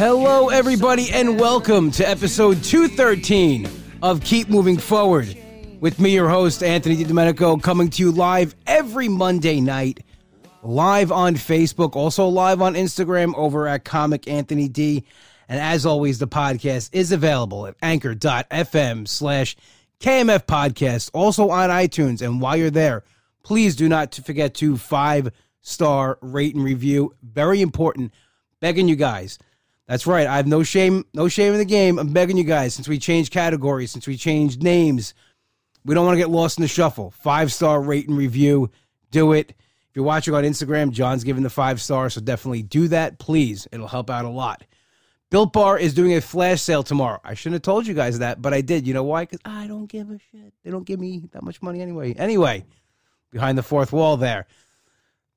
Hello, everybody, and welcome to episode 213 of Keep Moving Forward. With me, your host, Anthony DiDomenico, coming to you live every Monday night, live on Facebook, also live on Instagram over at Comic Anthony D. And as always, the podcast is available at anchor.fm slash KMF podcast, also on iTunes. And while you're there, please do not forget to five star rate and review. Very important. Begging you guys. That's right. I have no shame, no shame in the game. I'm begging you guys, since we changed categories, since we changed names, we don't want to get lost in the shuffle. Five star rate and review. Do it. If you're watching on Instagram, John's giving the five stars, so definitely do that, please. It'll help out a lot. Built Bar is doing a flash sale tomorrow. I shouldn't have told you guys that, but I did. You know why? Because I don't give a shit. They don't give me that much money anyway. Anyway, behind the fourth wall there.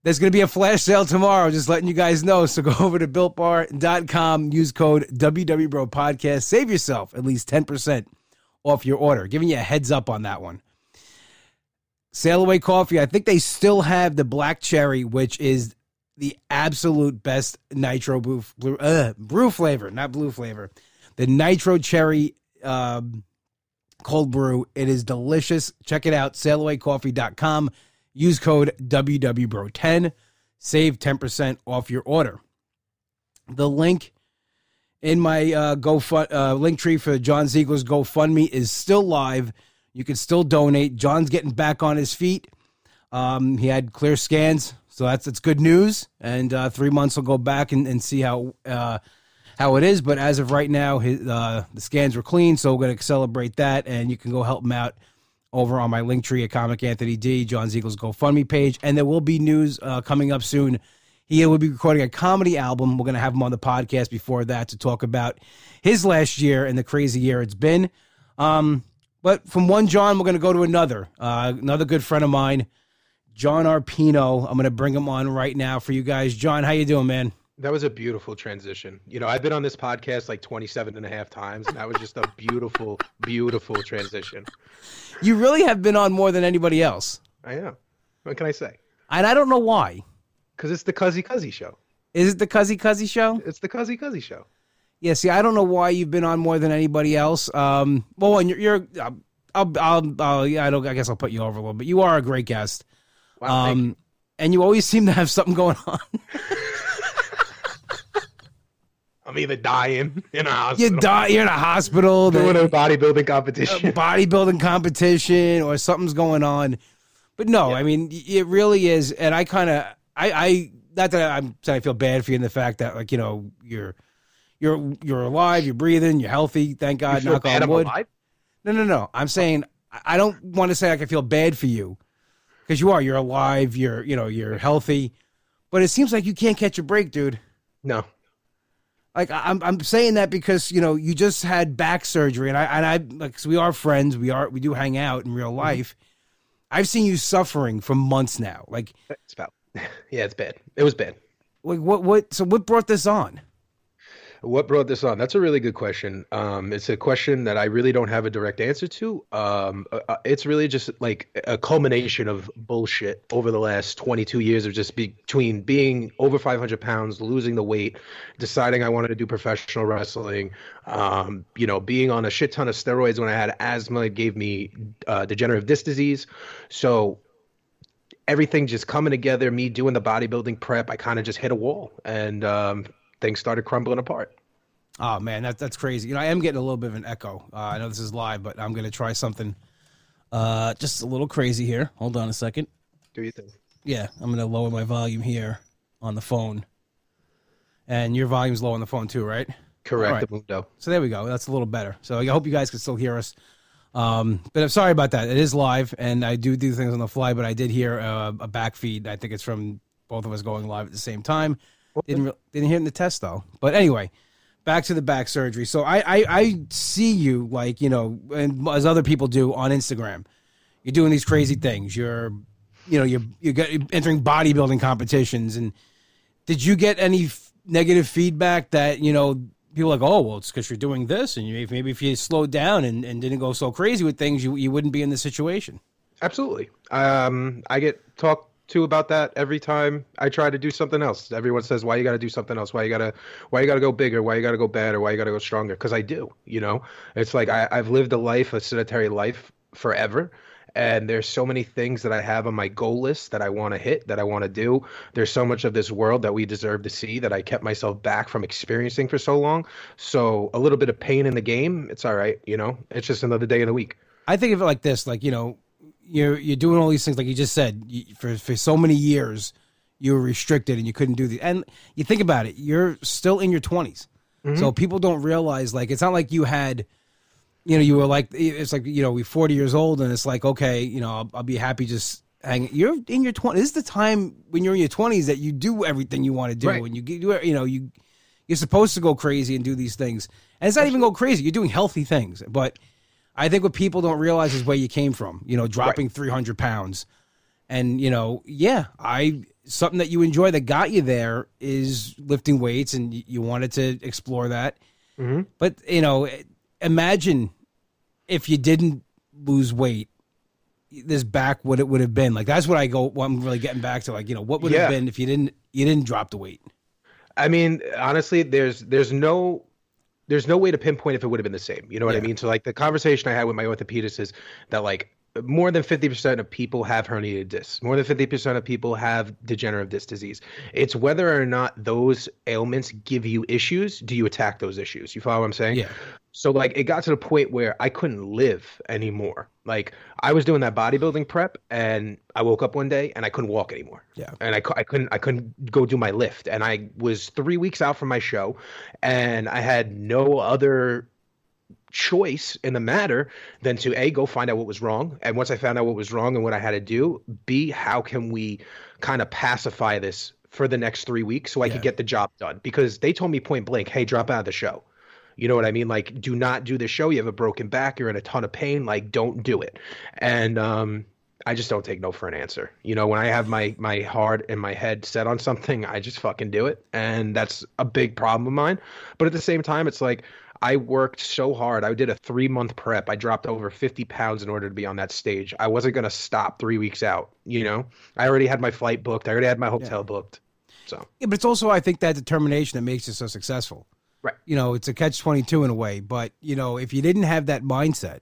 There's going to be a flash sale tomorrow, just letting you guys know. So go over to builtbar.com, use code WWBro Podcast, save yourself at least 10% off your order. Giving you a heads up on that one. Sail Away Coffee, I think they still have the black cherry, which is the absolute best nitro brew, brew, uh, brew flavor, not blue flavor. The nitro cherry um, cold brew. It is delicious. Check it out, sailawaycoffee.com. Use code WWBRO10. Save 10% off your order. The link in my uh, GoFund uh, link tree for John Ziegler's GoFundMe is still live. You can still donate. John's getting back on his feet. Um, he had clear scans, so that's that's good news. And uh, three months will go back and, and see how uh, how it is. But as of right now, his, uh, the scans were clean, so we're going to celebrate that. And you can go help him out over on my link tree at Comic Anthony D, John Ziegel's GoFundMe page. And there will be news uh, coming up soon. He will be recording a comedy album. We're going to have him on the podcast before that to talk about his last year and the crazy year it's been. Um, but from one John, we're going to go to another. Uh, another good friend of mine, John Arpino. I'm going to bring him on right now for you guys. John, how you doing, man? That was a beautiful transition. You know, I've been on this podcast like 27 and a half times, and that was just a beautiful, beautiful transition. You really have been on more than anybody else. I am. What can I say? And I don't know why. Because it's the Cuzzy Cuzzy show. Is it the Cuzzy Cuzzy show? It's the Cuzzy Cuzzy show. Yeah, see, I don't know why you've been on more than anybody else. Um, well, and you're, you're I'll, I'll, I'll, yeah, I don't, I guess I'll put you over a little bit. You are a great guest. Wow, thank you. Um, and you always seem to have something going on. I'm either dying in a hospital, you die, you're in a hospital, doing the- a bodybuilding a competition. bodybuilding competition, or something's going on. But no, Yeah. I mean, it really is. And I kind of, I, I, not that I'm saying I feel bad for you in the fact that, like, you know, you're, you're, you're alive, you're breathing, you're healthy. Thank You God, feel knock bad on I'm wood. alive? No, no, no. I'm saying I I don't want to say like I feel bad for you because you are. You're alive. You're you know you're healthy, but it seems like you can't catch a break, dude. No. Like I'm I'm saying that because you know you just had back surgery and I and I like we are friends. We are we do hang out in real Mm-hmm. life. I've seen you suffering for months now. Like It's about. Yeah, it's bad. It was bad. like what what so what brought this on? What brought this on? That's a really good question. Um, it's a question that I really don't have a direct answer to. Um, uh, uh, it's really just like a culmination of bullshit over the last 22 years of just be- between being over 500 pounds, losing the weight, deciding I wanted to do professional wrestling, um, you know, being on a shit ton of steroids when I had asthma, it gave me uh, degenerative disc disease. So everything just coming together, me doing the bodybuilding prep, I kind of just hit a wall and um, things started crumbling apart. Oh man, that, that's crazy. You know, I am getting a little bit of an echo. Uh, I know this is live, but I'm gonna try something uh, just a little crazy here. Hold on a second. Do you think? Yeah, I'm gonna lower my volume here on the phone. And your volume's low on the phone too, right? Correct, right. the. So there we go. That's a little better. So I hope you guys can still hear us. Um, but I'm sorry about that. It is live, and I do do things on the fly. But I did hear uh, a back feed. I think it's from both of us going live at the same time. Didn't re- didn't hear it in the test though. But anyway, back to the back surgery. So I I, I see you like you know, and as other people do on Instagram. You're doing these crazy things. You're you know you're you're entering bodybuilding competitions and did you get any f- negative feedback that you know people are like oh well it's because you're doing this and you, maybe if you slowed down and, and didn't go so crazy with things you, you wouldn't be in this situation Absolutely. Um, I get talked too about that every time I try to do something else. Everyone says, "Why you got to do something else? Why you got to, why you got to go bigger? Why you got to go better? Why you got to go stronger?" Because I do. You know, it's like I, I've lived a life, a sedentary life, forever, and there's so many things that I have on my goal list that I want to hit, that I want to do. There's so much of this world that we deserve to see that I kept myself back from experiencing for so long. So a little bit of pain in the game, it's all right. You know, it's just another day in the week. I think of it like this: like you know, you're you're doing all these things, like you just said, you, for for so many years, you were restricted and you couldn't do the. And you think about it, you're still in your 20s, Mm-hmm. so people don't realize like it's not like you had. You know, you were like, it's like, you know, we're 40 years old and it's like, okay, you know, I'll, I'll be happy just hanging. You're in your 20s. This is the time when you're in your 20s that you do everything you want to do. Right. And you do, you know, you, you're supposed to go crazy and do these things. And it's not even go crazy. You're doing healthy things. But I think what people don't realize is where you came from, you know, dropping 300 pounds. And, you know, yeah, I, something that you enjoy that got you there is lifting weights and you, you wanted to explore that. Mhm. But, you know, imagine if you didn't lose weight, this back what it would have been. Like, that's what I go, what I'm really getting back to. Like, you know, what would have been if you didn't, you didn't drop the weight? I mean, honestly, there's there's no there's no way to pinpoint if it would have been the same. You know what I mean? So like the conversation I had with my orthopedist is that like more than 50% of people have herniated discs. More than 50% of people have degenerative disc disease. It's whether or not those ailments give you issues, do you attack those issues? You follow what I'm saying? Yeah. So like it got to the point where I couldn't live anymore. Like I was doing that bodybuilding prep and I woke up one day and I couldn't walk anymore. Yeah. And I, I couldn't I couldn't go do my lift and I was 3 weeks out from my show and I had no other choice in the matter than to a go find out what was wrong and once I found out what was wrong and what I had to do, b how can we kind of pacify this for the next 3 weeks so I Yeah. could get the job done because they told me point blank, "Hey, drop out of the show." You know what I mean? Like, do not do the show. You have a broken back. You're in a ton of pain. Like, don't do it. And um, I just don't take no for an answer. You know, when I have my my heart and my head set on something, I just fucking do it, and that's a big problem of mine. But at the same time, it's like I worked so hard. I did a three month prep. I dropped over 50 pounds in order to be on that stage. I wasn't gonna stop three weeks out. You know, I already had my flight booked. I already had my hotel booked. So Yeah, but it's also, I think, that determination that makes you so successful. Right. You know, it's a catch 22 in a way. But, you know, if you didn't have that mindset,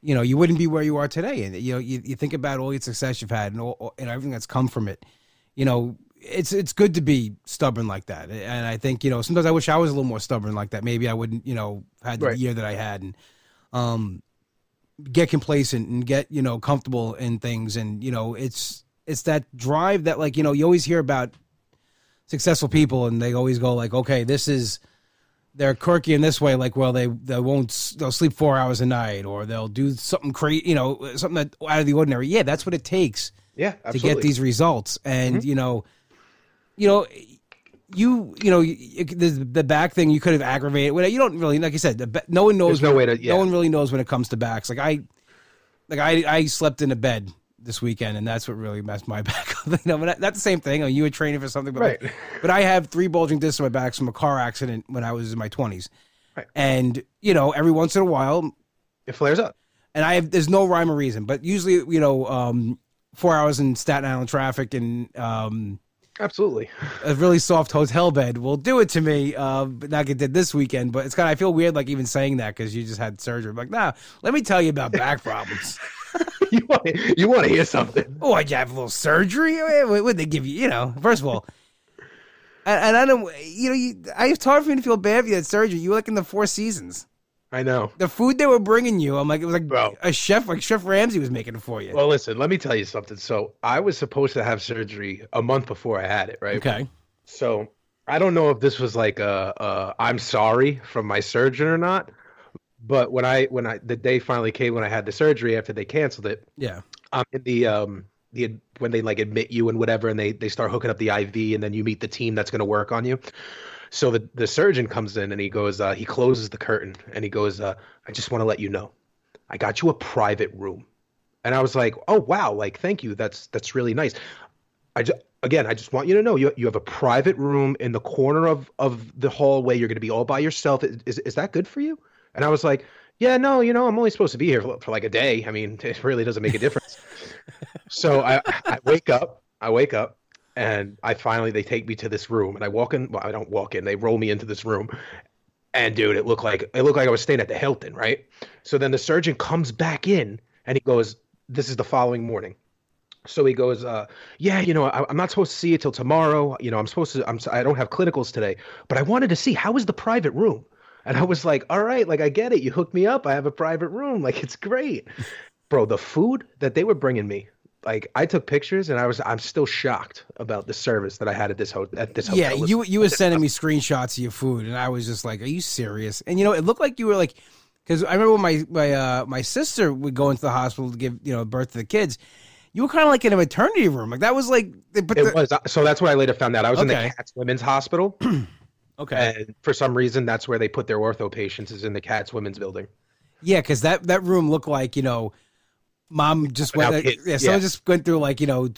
you know, you wouldn't be where you are today. And, you know, you, you think about all your success you've had and, all, and everything that's come from it. You know, it's it's good to be stubborn like that. And I think, you know, sometimes I wish I was a little more stubborn like that. Maybe I wouldn't, you know, had the Right. year that I had and um get complacent and get, you know, comfortable in things. And, you know, it's it's that drive that like, you know, you always hear about successful people and they always go like okay this is they're quirky in this way like well they they won't they'll sleep four hours a night or they'll do something crazy you know something that out of the ordinary yeah that's what it takes yeah, to get these results and you know you know you you know you, the, the back thing you could have aggravated you don't really like i said the, no one knows There's no way to- yeah. no one really knows when it comes to backs like i like i i slept in a bed this weekend and that's what really messed my back up you know, but not, not the same thing I mean, you were training for something but like, but I have three bulging discs in my back from a car accident when I was in my 20s. Right. And, you know, every once in a while, It flares up. and I have, there's no rhyme or reason, but usually, you know, um, four hours in Staten Island traffic and um, Absolutely. a really soft hotel bed will do it to me. Uh, but like it did this weekend, but it's kind of, I feel weird like even saying that because you just had surgery. I'm like, nah, let me tell you about back problems. you want you want to hear something? Oh, I have a little surgery? What would they give you? You know, first of all, and, and I don't, you know, you, I, it's hard for me to feel bad for you had surgery. You were like in the Four Seasons. I know. The food they were bringing you, I'm like, it was like Bro. a chef, like Chef Ramsay was making it for you. Well, listen, let me tell you something. So I was supposed to have surgery a month before I had it, right? okay. So I don't know if this was like a, a I'm sorry from my surgeon or not, but when I when I the day finally came when I had the surgery after they canceled it, Yeah. um, in the um the when they like admit you and whatever, and they they start hooking up the IV, and then you meet the team that's going to work on you. So the the surgeon comes in and he goes, uh, he closes the curtain and he goes, uh, I just want to let you know, I got you a private room, and I was like, oh wow, like thank you, that's that's really nice. I just again, I just want you to know you you have a private room in the corner of of the hallway. You're going to be all by yourself. Is is that good for you? And I was like, yeah, no, you know, I'm only supposed to be here for, for like a day. I mean, it really doesn't make a difference. so I I wake up I wake up and I finally they take me to this room and I walk in. Well, I don't walk in. They roll me into this room, and dude, it looked like it looked like I was staying at the Hilton, right? So then the surgeon comes back in and he goes, "This is the following morning." So he goes, uh, "Yeah, you know, I, am not supposed to see you till tomorrow. You know, I'm supposed to. I'm. I don't have clinicals today, but I wanted to see how is the private room." And I was like, "All right, like I get it. You hooked me up. I have a private room. Like it's great." Bro, the food that they were bringing me, like I took pictures and I was I'm still shocked about the service that I had at this hotel. At this yeah, hotel. you you were sending me screenshots of your food, and I was just like, "Are you serious?" And you know, it looked like you were like, because I remember when my my uh, my sister would go into the hospital to give you know birth to the kids. You were kind of like in a maternity room, like that was like. But it the, was so that's what I later found out. I was okay. in the Katz Women's Hospital. okay. And for some reason, that's where they put their ortho patients is in the Katz Women's building. Yeah, because that that room looked like you know mom just went. Uh, yeah, someone yeah. just went through like you know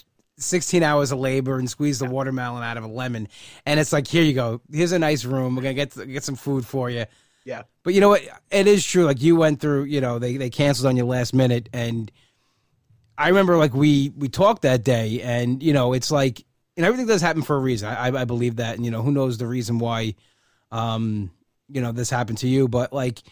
16 hours of labor and squeezed the watermelon out of a lemon. And it's like, here you go. Here's a nice room. We're going to get get some food for you. Yeah. But you know what? It is true. Like you went through, you know, they, they canceled on you last minute. And I remember like we, we talked that day and, you know, it's like, and everything does happen for a reason. I, I believe that. And, you know, who knows the reason why, um, you know, this happened to you. But like,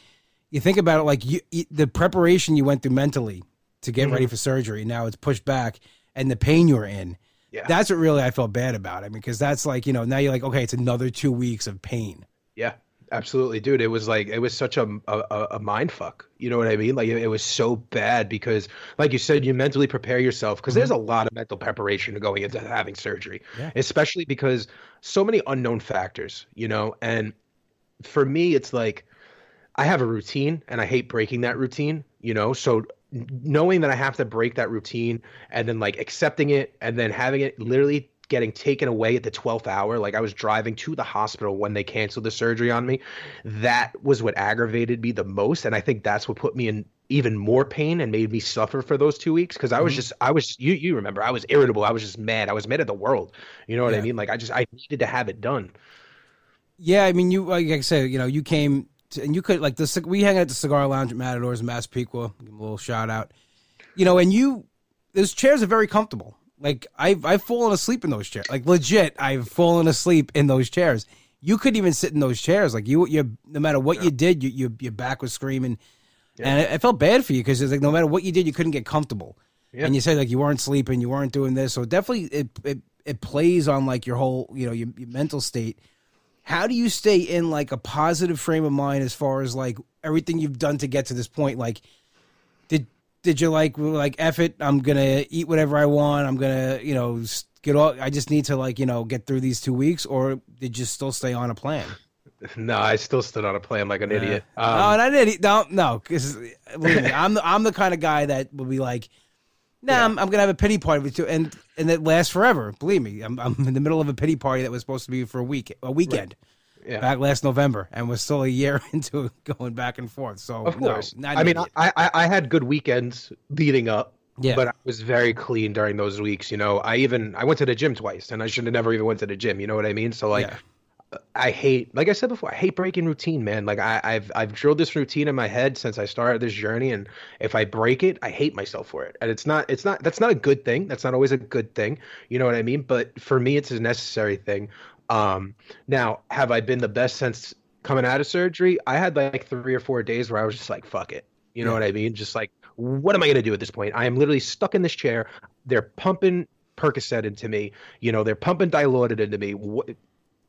you think about it, like you, the preparation you went through mentally to get mm-hmm. ready for surgery. Now it's pushed back, and the pain you're in. Yeah. That's what really I felt bad about. I mean, because that's like you know now you're like okay, it's another two weeks of pain. Yeah, absolutely, dude. It was like it was such a a, a mind fuck. You know what I mean? Like it, it, was so bad because, like you said, you mentally prepare yourself because mm-hmm. there's a lot of mental preparation going into having surgery, yeah. especially because so many unknown factors. You know, and for me, it's like I have a routine and I hate breaking that routine. You know, so knowing that I have to break that routine and then like accepting it and then having it literally getting taken away at the 12th hour like I was driving to the hospital when they canceled the surgery on me that was what aggravated me the most. And I think that's what put me in even more pain and made me suffer for those 2 weeks. Cuz I was mm-hmm. just I was you you remember I was irritable. I was just mad. I was mad at the world. You know what yeah. I mean? Like I just I needed to have it done. Yeah I mean you like I said you know you came and you could like the we hang out at the cigar lounge at Matadors in Massapequa. Give a little shout out. You know, and you those chairs are very comfortable. Like I've I've fallen asleep in those chairs. Like legit, I've fallen asleep in those chairs. You couldn't even sit in those chairs. Like you, you no matter what yeah. you did, you, you, your back was screaming, yeah. and I, I, felt bad for you because it's like no matter what you did, you couldn't get comfortable. Yeah. And you said like you weren't sleeping, you weren't doing this, so definitely it it, it plays on like your whole you know your, your mental state how do you stay in like a positive frame of mind as far as like everything you've done to get to this point? Like did did you like like F it i'm gonna eat whatever i want. I'm gonna you know get all i just need to like you know get through these two weeks or did you still stay on a plan? No i still stood on a plan like an idiot. Um, no not an idiot. No no because i'm the, i'm the kind of guy that would be like Nah, yeah. I'm, I'm, gonna have a pity party with you, and and it lasts forever. Believe me, I'm, I'm in the middle of a pity party that was supposed to be for a week, a weekend, right. yeah. back last November, and we're still a year into going back and forth. So of course, no, I mean, I, I, I had good weekends leading up, yeah. but I was very clean during those weeks. You know, I even I went to the gym twice, and I should have never even went to the gym. You know what I mean? So like. Yeah. I hate, like I said before, I hate breaking routine, man. Like I, have I've drilled this routine in my head since I started this journey, and if I break it, I hate myself for it. And it's not, it's not, that's not a good thing. That's not always a good thing. You know what I mean? But for me, it's a necessary thing. Um, now, have I been the best since coming out of surgery? I had like three or four days where I was just like, fuck it. You know yeah. what I mean? Just like, what am I gonna do at this point? I am literally stuck in this chair. They're pumping Percocet into me. You know, they're pumping Dilaudid into me. What,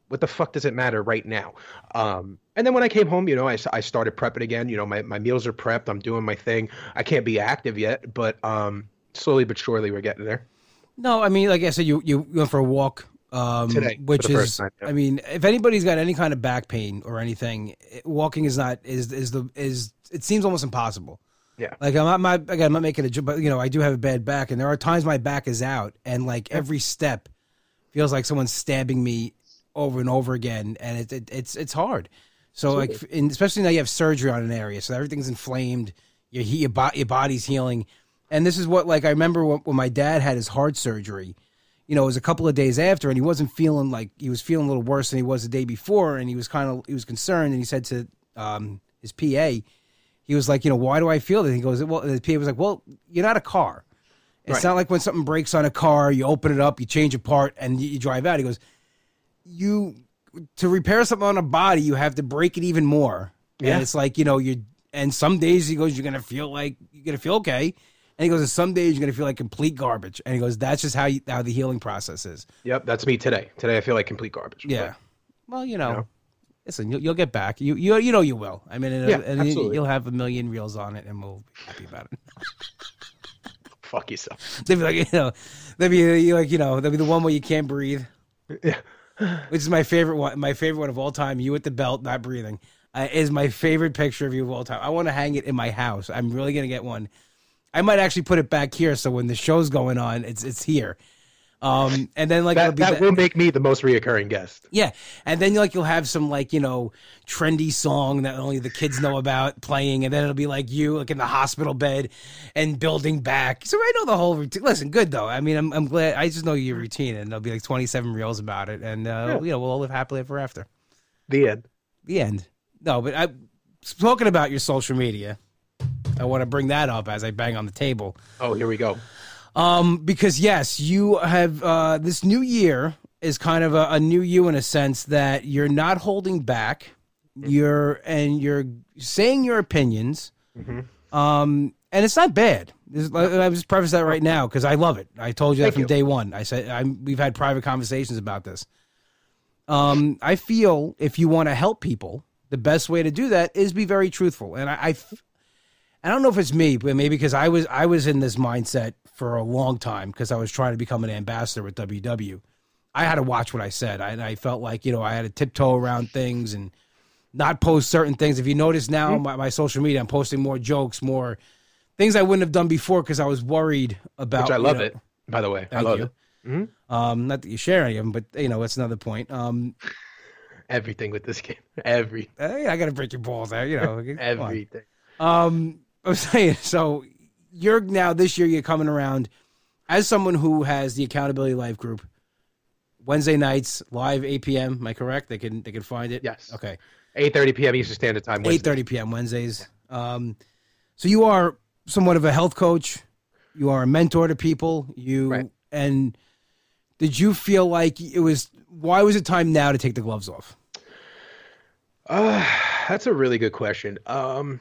what the fuck does it matter right now? Um, and then when I came home, you know, I, I started prepping again. You know, my, my meals are prepped. I'm doing my thing. I can't be active yet, but um, slowly but surely we're getting there. No, I mean, like I said, you you went for a walk um, today, which is, time, yeah. I mean, if anybody's got any kind of back pain or anything, walking is not is is the is it seems almost impossible. Yeah. Like I'm not, again, I'm not making a joke, but you know, I do have a bad back, and there are times my back is out, and like every step feels like someone's stabbing me over and over again, and it, it it's it's hard. So like, especially now you have surgery on an area, so everything's inflamed. Your your, your body's healing, and this is what like I remember when, when my dad had his heart surgery. You know, it was a couple of days after, and he wasn't feeling like he was feeling a little worse than he was the day before, and he was kind of he was concerned, and he said to um, his PA, he was like, you know, why do I feel that? He goes, well, the PA was like, well, you're not a car. It's Right. not like when something breaks on a car, you open it up, you change a part, and you, you drive out. He goes, you to repair something on a body, you have to break it even more. Yeah. And it's like you know you. And some days he goes, you're gonna feel like you're gonna feel okay. And he goes, and some days you're gonna feel like complete garbage. And he goes, that's just how you, how the healing process is. Yep, that's me today. Today I feel like complete garbage. Yeah. Well, you know, know? listen, you'll, you'll get back. You you you know you will. I mean, and, Yeah, and you- absolutely. you'll have a million reels on it, and we'll be happy about it. Fuck yourself. They'll be like, you know, they'll be like, you know, they'll be the one where you can't breathe, Yeah. Which is my favorite one. My favorite one of all time. You with the belt, not breathing, uh, is my favorite picture of you of all time. I want to hang it in my house. I'm really gonna get one. I might actually put it back here, so when the show's going on, it's it's here. Um, and then like That, be that will make me the most reoccurring guest. Yeah, and then like you'll have some like you know trendy song that only the kids know about playing, and then it'll be like you like in the hospital bed and building back. So I know the whole routine. Listen, good though. I mean, I'm I'm glad. I just know your routine, and there'll be like 27 reels about it, and uh, Yeah. you know we'll all live happily ever after. The end. The end. No, but I'm talking about your social media. I want to bring that up as I bang on the table. Oh, here we go. Um, because yes, you have uh, this new year is kind of a, a new you in a sense that you're not holding back. You're and you're saying your opinions. Um, and it's not bad. This- I just preface that right now because I love it. I told you that Thank from you. day one. I said I'm, we've had private conversations about this. Um, I feel if you want to help people, the best way to do that is be very truthful. And I, I I don't know if it's me, but maybe because I was I was in this mindset for a long time because I was trying to become an ambassador with WW. I had to watch what I said. I, and I felt like you know I had to tiptoe around things and not post certain things. If you notice now, Mm-hmm. my, my social media, I'm posting more jokes, more things I wouldn't have done before because I was worried about. Which I you love know- it. By the way, I love you. it. Mhm. Um, not that you share any of them, but you know, that's another point. Um, Everything with this game. Every hey, I got to break your balls out, you know. everything. Um, I was saying, so you're now this year you're coming around as someone who has the accountability life group. Wednesday nights live 8 p.m. Am I correct? They can they can find it. Yes. Okay. 8:30 p.m. Eastern Standard Time. Eight thirty p.m. Wednesdays. Um, so you are somewhat of a health coach. You are a mentor to people. You Right. and did you feel like it was? Why was it time now to take the gloves off? Uh, that's a really good question. Um,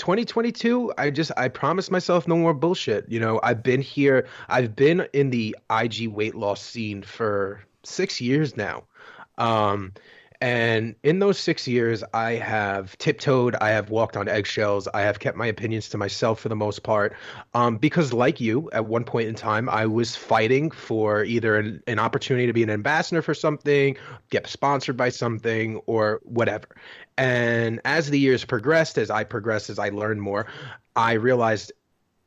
2022, I just I promised myself no more bullshit. You know, I've been here. I've been in the IG weight loss scene for six years now. Um, and in those six years, I have tiptoed, I have walked on eggshells, I have kept my opinions to myself for the most part. Um, because, like you, at one point in time, I was fighting for either an, an opportunity to be an ambassador for something, get sponsored by something, or whatever. And as the years progressed, as I progressed, as I learned more, I realized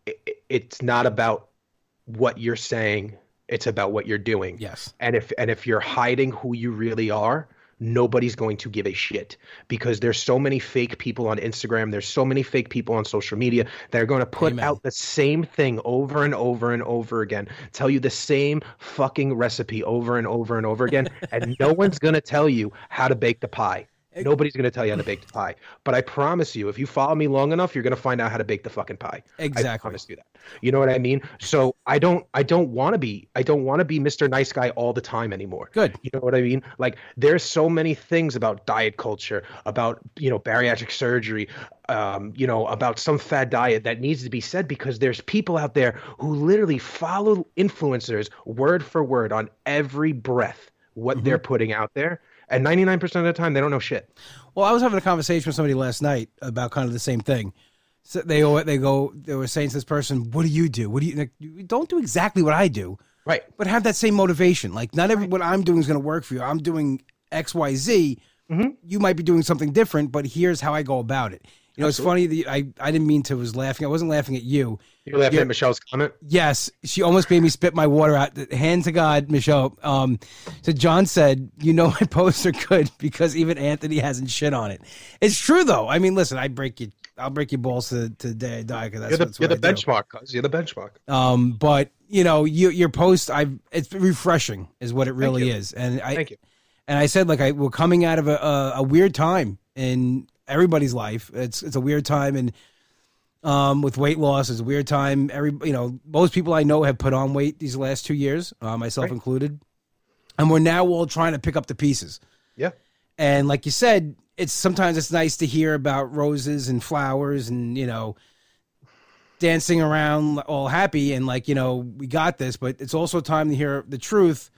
it, it's not about what you're saying, it's about what you're doing Yes. and if and if you're hiding who you really are nobody's going to give a shit because there's so many fake people on Instagram there's so many fake people on social media that are going to put Amen. out the same thing over and over and over again tell you the same fucking recipe over and over and over again and no one's going to tell you how to bake the pie Nobody's going to tell you how to bake the pie. But I promise you, if you follow me long enough, you're going to find out how to bake the fucking pie. Exactly. I promise you that. You know what I mean? So I don't I don't want to be I don't want to be Mr. Nice Guy all the time anymore. Good. You know what I mean? Like there's so many things about diet culture, about you know bariatric surgery, um, you know about some fad diet that needs to be said because there's people out there who literally follow influencers word for word on every breath what they're putting out there, and 99% of the time they don't know shit. Well, I was having a conversation with somebody last night about kind of the same thing. So they they go, they were saying to this person, "What do you do? What do you like, don't do exactly what I do, Right. but have that same motivation. Like not every what I'm doing is going to work for you. I'm doing X, Y, Z. Mm-hmm. You might be doing something different, but here's how I go about it. You know, it's funny that I I didn't mean to was laughing. I wasn't laughing at you. You're laughing Yeah. at Michelle's comment. Yes, she almost made me spit my water out. Hand to God, Michelle. Um, so John said, "You know my posts are good because even Anthony hasn't shit on it." It's true though. I mean, listen, I break you. I'll break your balls to, to the day I die because that's, You're the, that's you're the benchmark, cuz. You're the benchmark. Um, but you know, you, your post, I it's refreshing, is what it really is. And I Thank you. and I said like I we're coming out of a, a, a weird time in everybody's life. It's it's a weird time, and um, with weight loss. It's a weird time. Every you know, most people I know have put on weight these last two years, uh, myself Right. included, and we're now all trying to pick up the pieces. Yeah. And like you said, it's sometimes it's nice to hear about roses and flowers and you know dancing around all happy and like you know we got this, but it's also time to hear the truth.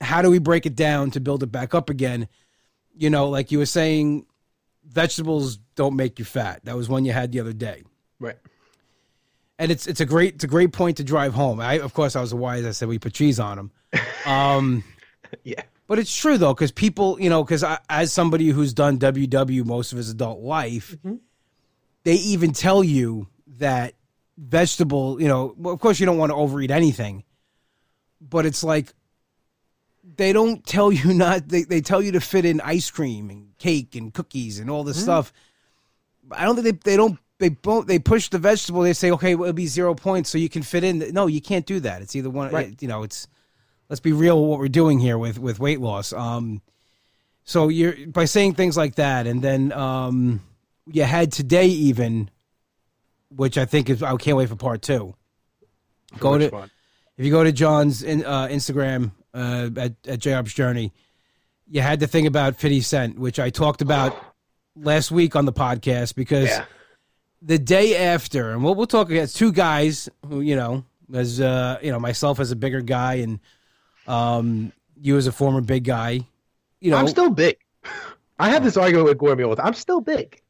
How do we break it down to build it back up again? You know, like you were saying, vegetables don't make you fat. That was one you had the other day Right. and it's it's a great it's a great point to drive home. I of course I was wise. I said we put cheese on them, um, Yeah. but it's true though because people you know because as somebody who's done WW most of his adult life, they even tell you that vegetable you know well, of course you don't want to overeat anything, but it's like they don't tell you not they, they tell you to fit in ice cream and cake and cookies and all this stuff. I don't think they they don't they they push the vegetable. They say okay, well, it'll be zero points, so you can fit in. No, you can't do that. It's either one. Right. You know, it's let's be real. What we're doing here with with weight loss. Um, so you're by saying things like that, and then um, you had today even, which I think is I can't wait for part two. Go to one? if you go to John's in, uh, Instagram uh, at at J-Up's Journey, you had the thing about Fifty Cent, which I talked about last week on the podcast because Yeah. the day after, and we'll we'll talk. It's two guys who you know, as uh, you know, myself as a bigger guy, and um, you as a former big guy. You know, I'm still big. I have this argument with Gormy all the time. I'm still big.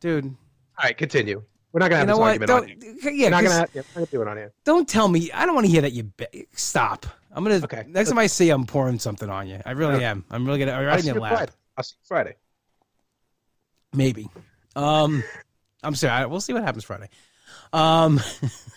dude. All right, continue. We're not gonna You have know this what? argument on Don't, here. yeah, We're not gonna, yeah, we're not gonna do it on here. don't tell me. I don't want to hear that you be- stop. I'm gonna Okay. next time I see, you, I'm pouring something on you. I really am. I'm really gonna. I'm I'll writing you lap. Friday. I'll see you Friday. Maybe. Um, I'm sorry. I- We'll see what happens Friday. Um,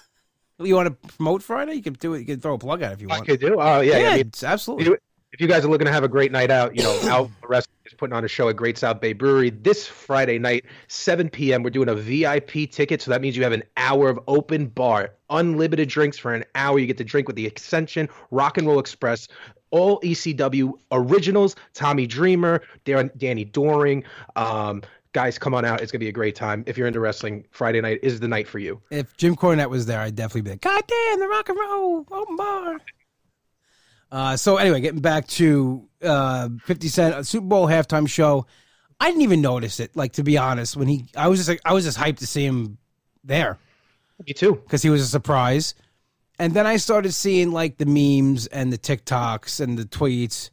you want to promote Friday? You can do it. You can throw a plug out if you want. I could do. Oh yeah, yeah. I mean, absolutely. if you guys are looking to have a great night out, you know, out the Rest putting on a show at Great South Bay Brewery this Friday night, 7 p.m. We're doing a VIP ticket, so that means you have an hour of open bar, unlimited drinks for an hour. You get to drink with the Ascension Rock and Roll Express, all ECW originals, Tommy Dreamer, Dan- Danny Doring. Um, guys, come on out. It's gonna be a great time. If you're into wrestling, Friday night is the night for you. If Jim Cornette was there, I'd definitely be like, God damn, the rock and roll open bar. Uh, so anyway, getting back to uh, 50 Cent uh, Super Bowl halftime show, I didn't even notice it. Like to be honest, when he, I was just like, I was just hyped to see him there. Me too. because he was a surprise. And then I started seeing like the memes and the TikToks and the tweets.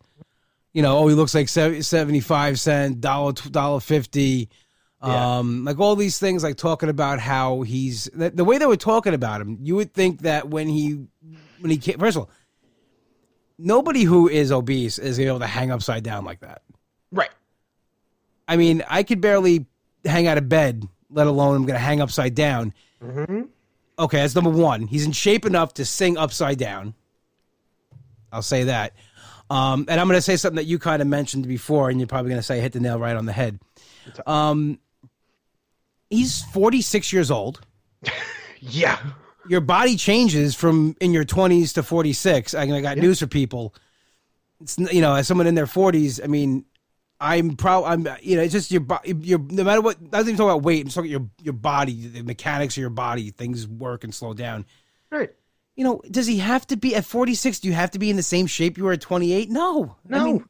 You know, oh, he looks like sev- 75 cent, dollar, dollar 50. Yeah. Um, like all these things, like talking about how he's the, the way they were talking about him. You would think that when he, when he came, first of all, nobody who is obese is able to hang upside down like that. Right. I mean, I could barely hang out of bed, let alone I'm going to hang upside down. Mm-hmm. Okay, that's number one. He's in shape enough to sing upside down. I'll say that. Um, and I'm going to say something that you kind of mentioned before, and you're probably going to say hit the nail right on the head. Um, he's 46 years old. Yeah. Your body changes from in your 20s to 46. I, I got news for people. It's you know, as someone in their 40s, I mean, I'm proud. I'm you know, it's just your body. Your no matter what. I don't even talk about weight. I'm talking your your body, the mechanics of your body. Things work and slow down. Right. you know, does he have to be at 46? Do you have to be in the same shape you were at 28? No. I No. mean,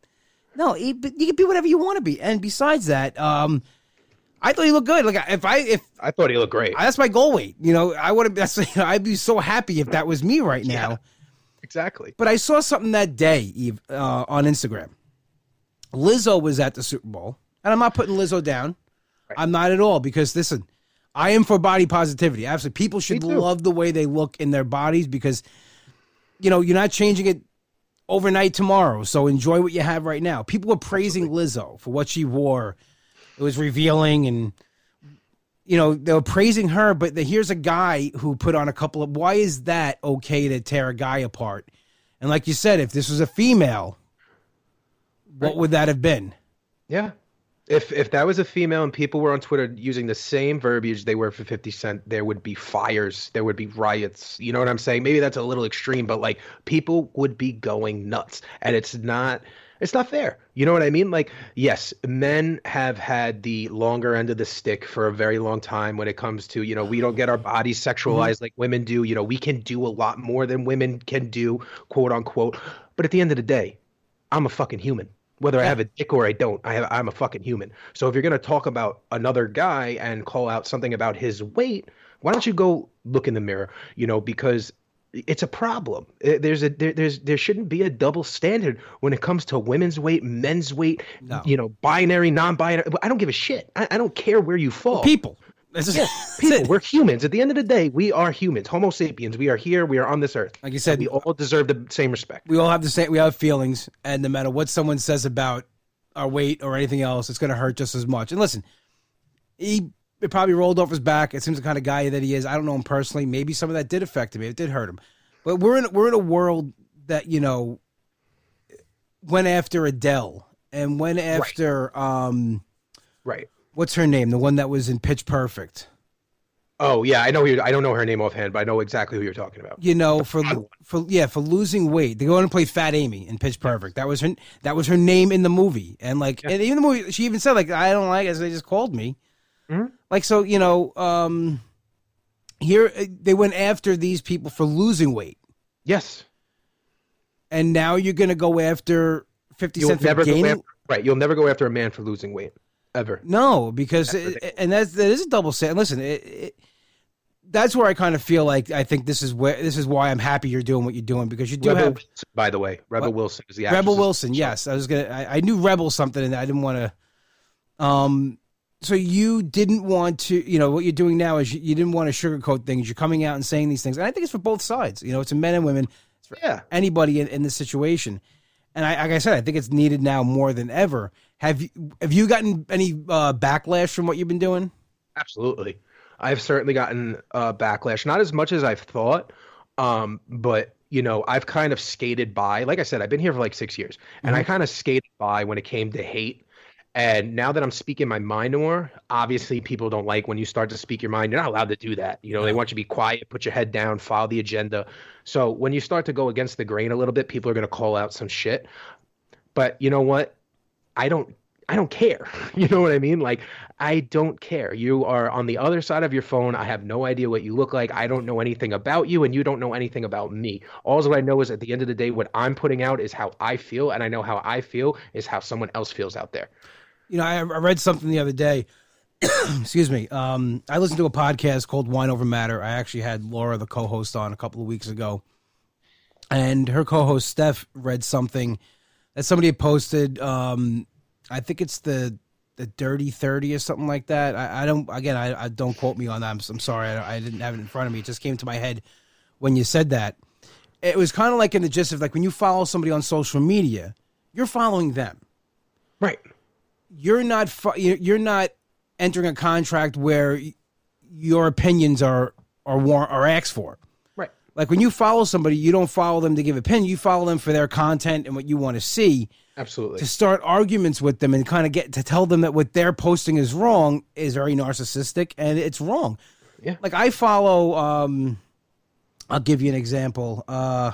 no, you can be whatever you want to be. And besides that, um, I thought he looked good. Like if I, if I thought he looked great. that's my goal weight, you know, I would have, that's, I'd be so happy if that was me right now. Yeah. exactly. But I saw something that day, Eve, uh, on Instagram. Lizzo was at the Super Bowl, and I'm not putting Lizzo down. Right. I'm not at all because listen, I am for body positivity. Absolutely, people should love the way they look in their bodies because, you know, you're not changing it overnight tomorrow. So enjoy what you have right now. People were praising Lizzo for what she wore. It was revealing and. You know, they were praising her, but the, here's a guy who put on a couple of. Why is that okay to tear a guy apart? And like you said, if this was a female, what Right. would that have been? Yeah. If if that was a female and people were on Twitter using the same verbiage they were for 50 Cent, there would be fires, there would be riots. You know what I'm saying? Maybe that's a little extreme, but like people would be going nuts. And it's not It's not fair. You know what I mean? Like, yes, men have had the longer end of the stick for a very long time when it comes to, you know, we don't get our bodies sexualized mm-hmm. like women do. You know, we can do a lot more than women can do, quote unquote. But at the end of the day, I'm a fucking human. Whether yeah. I have a dick or I don't, I have, I'm a fucking human. So if you're going to talk about another guy and call out something about his weight, why don't you go look in the mirror? You know, because it's a problem. Eh, there's a there, there's there shouldn't be a double standard when it comes to women's weight, men's weight, no. you know, binary, non-binary. I don't give a shit. I, I don't care where you fall. People. yeah, people. We're humans. At the end of the day, we are humans. Homo sapiens. We are here. We are on this earth. Like you said, we all deserve the same respect. We all have the same. We have feelings, and no matter what someone says about our weight or anything else, it's going to hurt just as much. And listen, he it probably rolled off his back. It seems the kind of guy that he is. I don't know him personally. Maybe some of that did affect him. It did hurt him. But we're in we're in a world that you know went after Adele and went after right. um right. What's her name? The one that was in Pitch Perfect. Oh yeah, I know. Who I don't know her name offhand, but I know exactly who you're talking about. You know, for for yeah, for losing weight, they go and play Fat Amy in Pitch Perfect. That was her. That was her name in the movie, and like, yeah. and even the movie, she even said like, I don't like it. So they just called me. Mm-hmm. Like so, you know, um, here they went after these people for losing weight. Yes. And now you're going to go after 50 You'll Cent never gaining. After, right. You'll never go after a man for losing weight ever. No, because it, and that's that is a double standard. Listen, it, it, that's where I kind of feel like I think this is where this is why I'm happy you're doing what you're doing because you do Rebel have. Wilson, by the way, Rebel what? Wilson is the Rebel Wilson. Yes, I was gonna. I, I knew Rebel something, and I didn't want to. Um, so you didn't want to, you know, what you're doing now is you, you, didn't want to sugarcoat things. You're coming out and saying these things, and I think it's for both sides. You know, it's a men and women. It's for yeah. anybody in, in this situation. And I, like I said, I think it's needed now more than ever. Have you have you gotten any uh, backlash from what you've been doing? Absolutely, I've certainly gotten uh, backlash. Not as much as I've thought, um, but you know, I've kind of skated by. Like I said, I've been here for like six years, and mm-hmm. I kind of skated by when it came to hate and now that I'm speaking my mind more, obviously people don't like when you start to speak your mind. You're not allowed to do that. You know, they want you to be quiet, put your head down, follow the agenda. So when you start to go against the grain a little bit, people are going to call out some shit. But you know what? I don't I don't care. You know what I mean? Like I don't care. You are on the other side of your phone. I have no idea what you look like. I don't know anything about you and you don't know anything about me. All that I know is at the end of the day what I'm putting out is how I feel and I know how I feel is how someone else feels out there. You know, I, I read something the other day. excuse me. Um, I listened to a podcast called Wine Over Matter. I actually had Laura, the co-host, on a couple of weeks ago, and her co-host Steph read something that somebody had posted. Um, I think it's the the Dirty Thirty or something like that. I, I don't. Again, I, I, don't quote me on that. I'm, I'm sorry. I, I, didn't have it in front of me. It just came to my head when you said that. It was kind of like in the gist of like when you follow somebody on social media, you're following them, right? You're not you're not entering a contract where your opinions are are war- are asked for. Right. Like when you follow somebody, you don't follow them to give opinion. You follow them for their content and what you want to see. Absolutely. To start arguments with them and kind of get to tell them that what they're posting is wrong is very narcissistic and it's wrong. Yeah. Like I follow. um I'll give you an example. Uh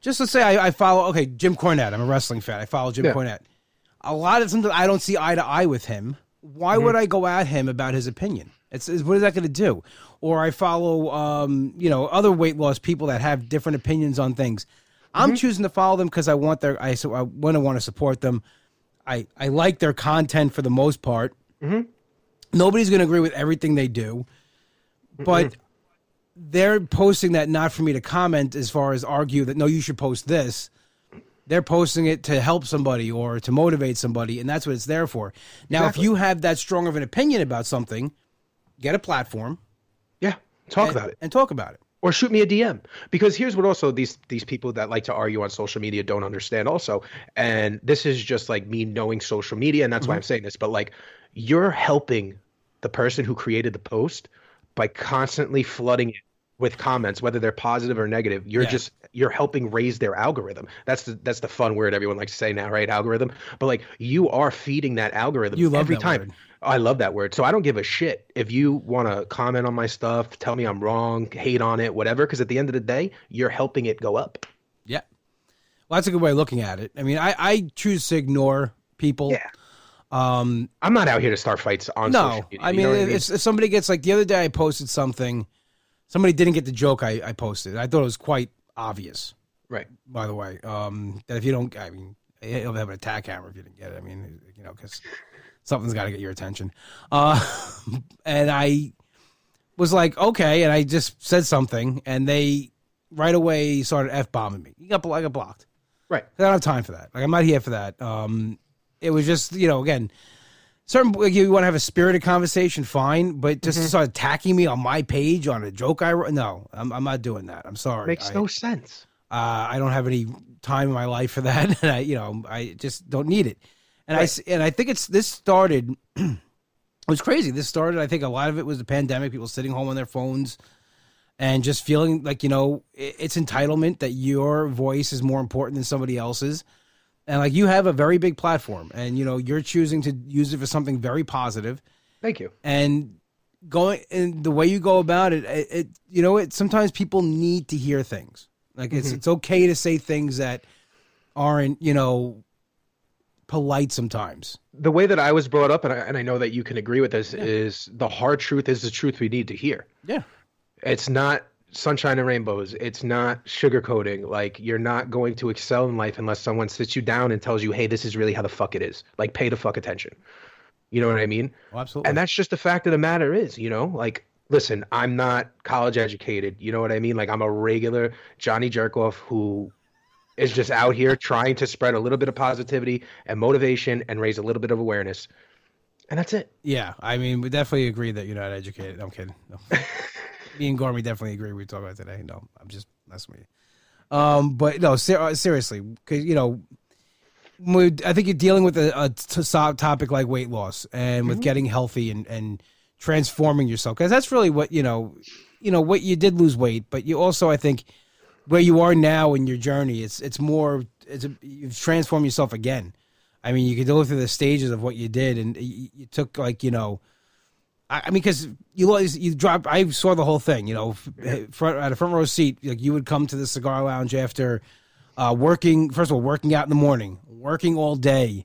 just let's say I, I follow. Okay, Jim Cornette. I'm a wrestling fan. I follow Jim yeah. Cornette a lot of sometimes I don't see eye to eye with him. Why mm-hmm. would I go at him about his opinion? It's, it's what is that going to do? Or I follow, um, you know, other weight loss people that have different opinions on things. Mm-hmm. I'm choosing to follow them because I want their I so I want to want to support them. I I like their content for the most part. Mm-hmm. Nobody's going to agree with everything they do, but they're posting that not for me to comment as far as argue that no, you should post this they're posting it to help somebody or to motivate somebody, and that's what it's there for. Now, exactly. if you have that strong of an opinion about something, get a platform. Yeah, talk and, about it. And talk about it. Or shoot me a DM. Because here's what also these these people that like to argue on social media don't understand also. And this is just like me knowing social media, and that's mm-hmm. why I'm saying this, but like you're helping the person who created the post by constantly flooding it with comments, whether they're positive or negative. You're yeah. just you're helping raise their algorithm. That's the that's the fun word everyone likes to say now, right? Algorithm. But like you are feeding that algorithm you love every time. Word. I love that word. So I don't give a shit if you want to comment on my stuff, tell me I'm wrong, hate on it, whatever. Because at the end of the day, you're helping it go up. Yeah. Well, that's a good way of looking at it. I mean, I, I choose to ignore people. Yeah. Um, I'm not out here to start fights on no, social media. I mean, know what if, if somebody gets like the other day, I posted something. Somebody didn't get the joke I, I posted. I thought it was quite obvious. right. By the way, um, that if you don't, I mean, he'll have an attack hammer if you didn't get it. I mean, you know, because something's got to get your attention. Uh, and I was like, okay, and I just said something, and they right away started f bombing me. You got, I got blocked. Right. I don't have time for that. Like I'm not here for that. Um, it was just you know again, certain like, you want to have a spirited conversation, fine, but just to start attacking me on my page on a joke I wrote, no, I'm I'm not doing that. I'm sorry. Makes I, no sense. uh, I don't have any time in my life for that, and I you know I just don't need it. And I Right. s and I think it's this started. it was crazy. This started. I think a lot of it was the pandemic. People sitting home on their phones. And just feeling like you know i- it's entitlement that your voice is more important than somebody else's, and like you have a very big platform and you know you're choosing to use it for something very positive. Thank you. and going and the way you go about it, it, it you know it sometimes people need to hear things. Like it's mm-hmm. it's okay to say things that aren't you know polite sometimes. The way that I was brought up, and I, and I know that you can agree with this, is the hard truth is the truth we need to hear. yeah. It's not sunshine and rainbows. It's not sugarcoating. Like you're not going to excel in life unless someone sits you down and tells you, "Hey, this is really how the fuck it is." Like pay the fuck attention. You know what I mean? well, absolutely And that's just the fact of the matter is, you know, like listen, I'm not college educated. You know what I mean? Like I'm a regular Johnny Jerkoff who is just out here trying to spread a little bit of positivity and motivation and raise a little bit of awareness. And that's it. yeah i mean we definitely agree that you're not educated i'm kidding no. me and gormy definitely agree we talk about today. No i'm just messing with you. Um but no ser- uh, seriously because you know we, I think you're dealing with a, a t- topic like weight loss and with getting healthy and, and transforming yourself because that's really what you know you know what you did lose weight but you also I think where you are now in your journey it's it's more it's a, you've transformed yourself again. I mean you could go through the stages of what you did and you, you took like you know I, mean because you always you dropped I saw the whole thing you know f- front at a front row seat like you would come to the cigar lounge after uh, working first of all working out in the morning working all day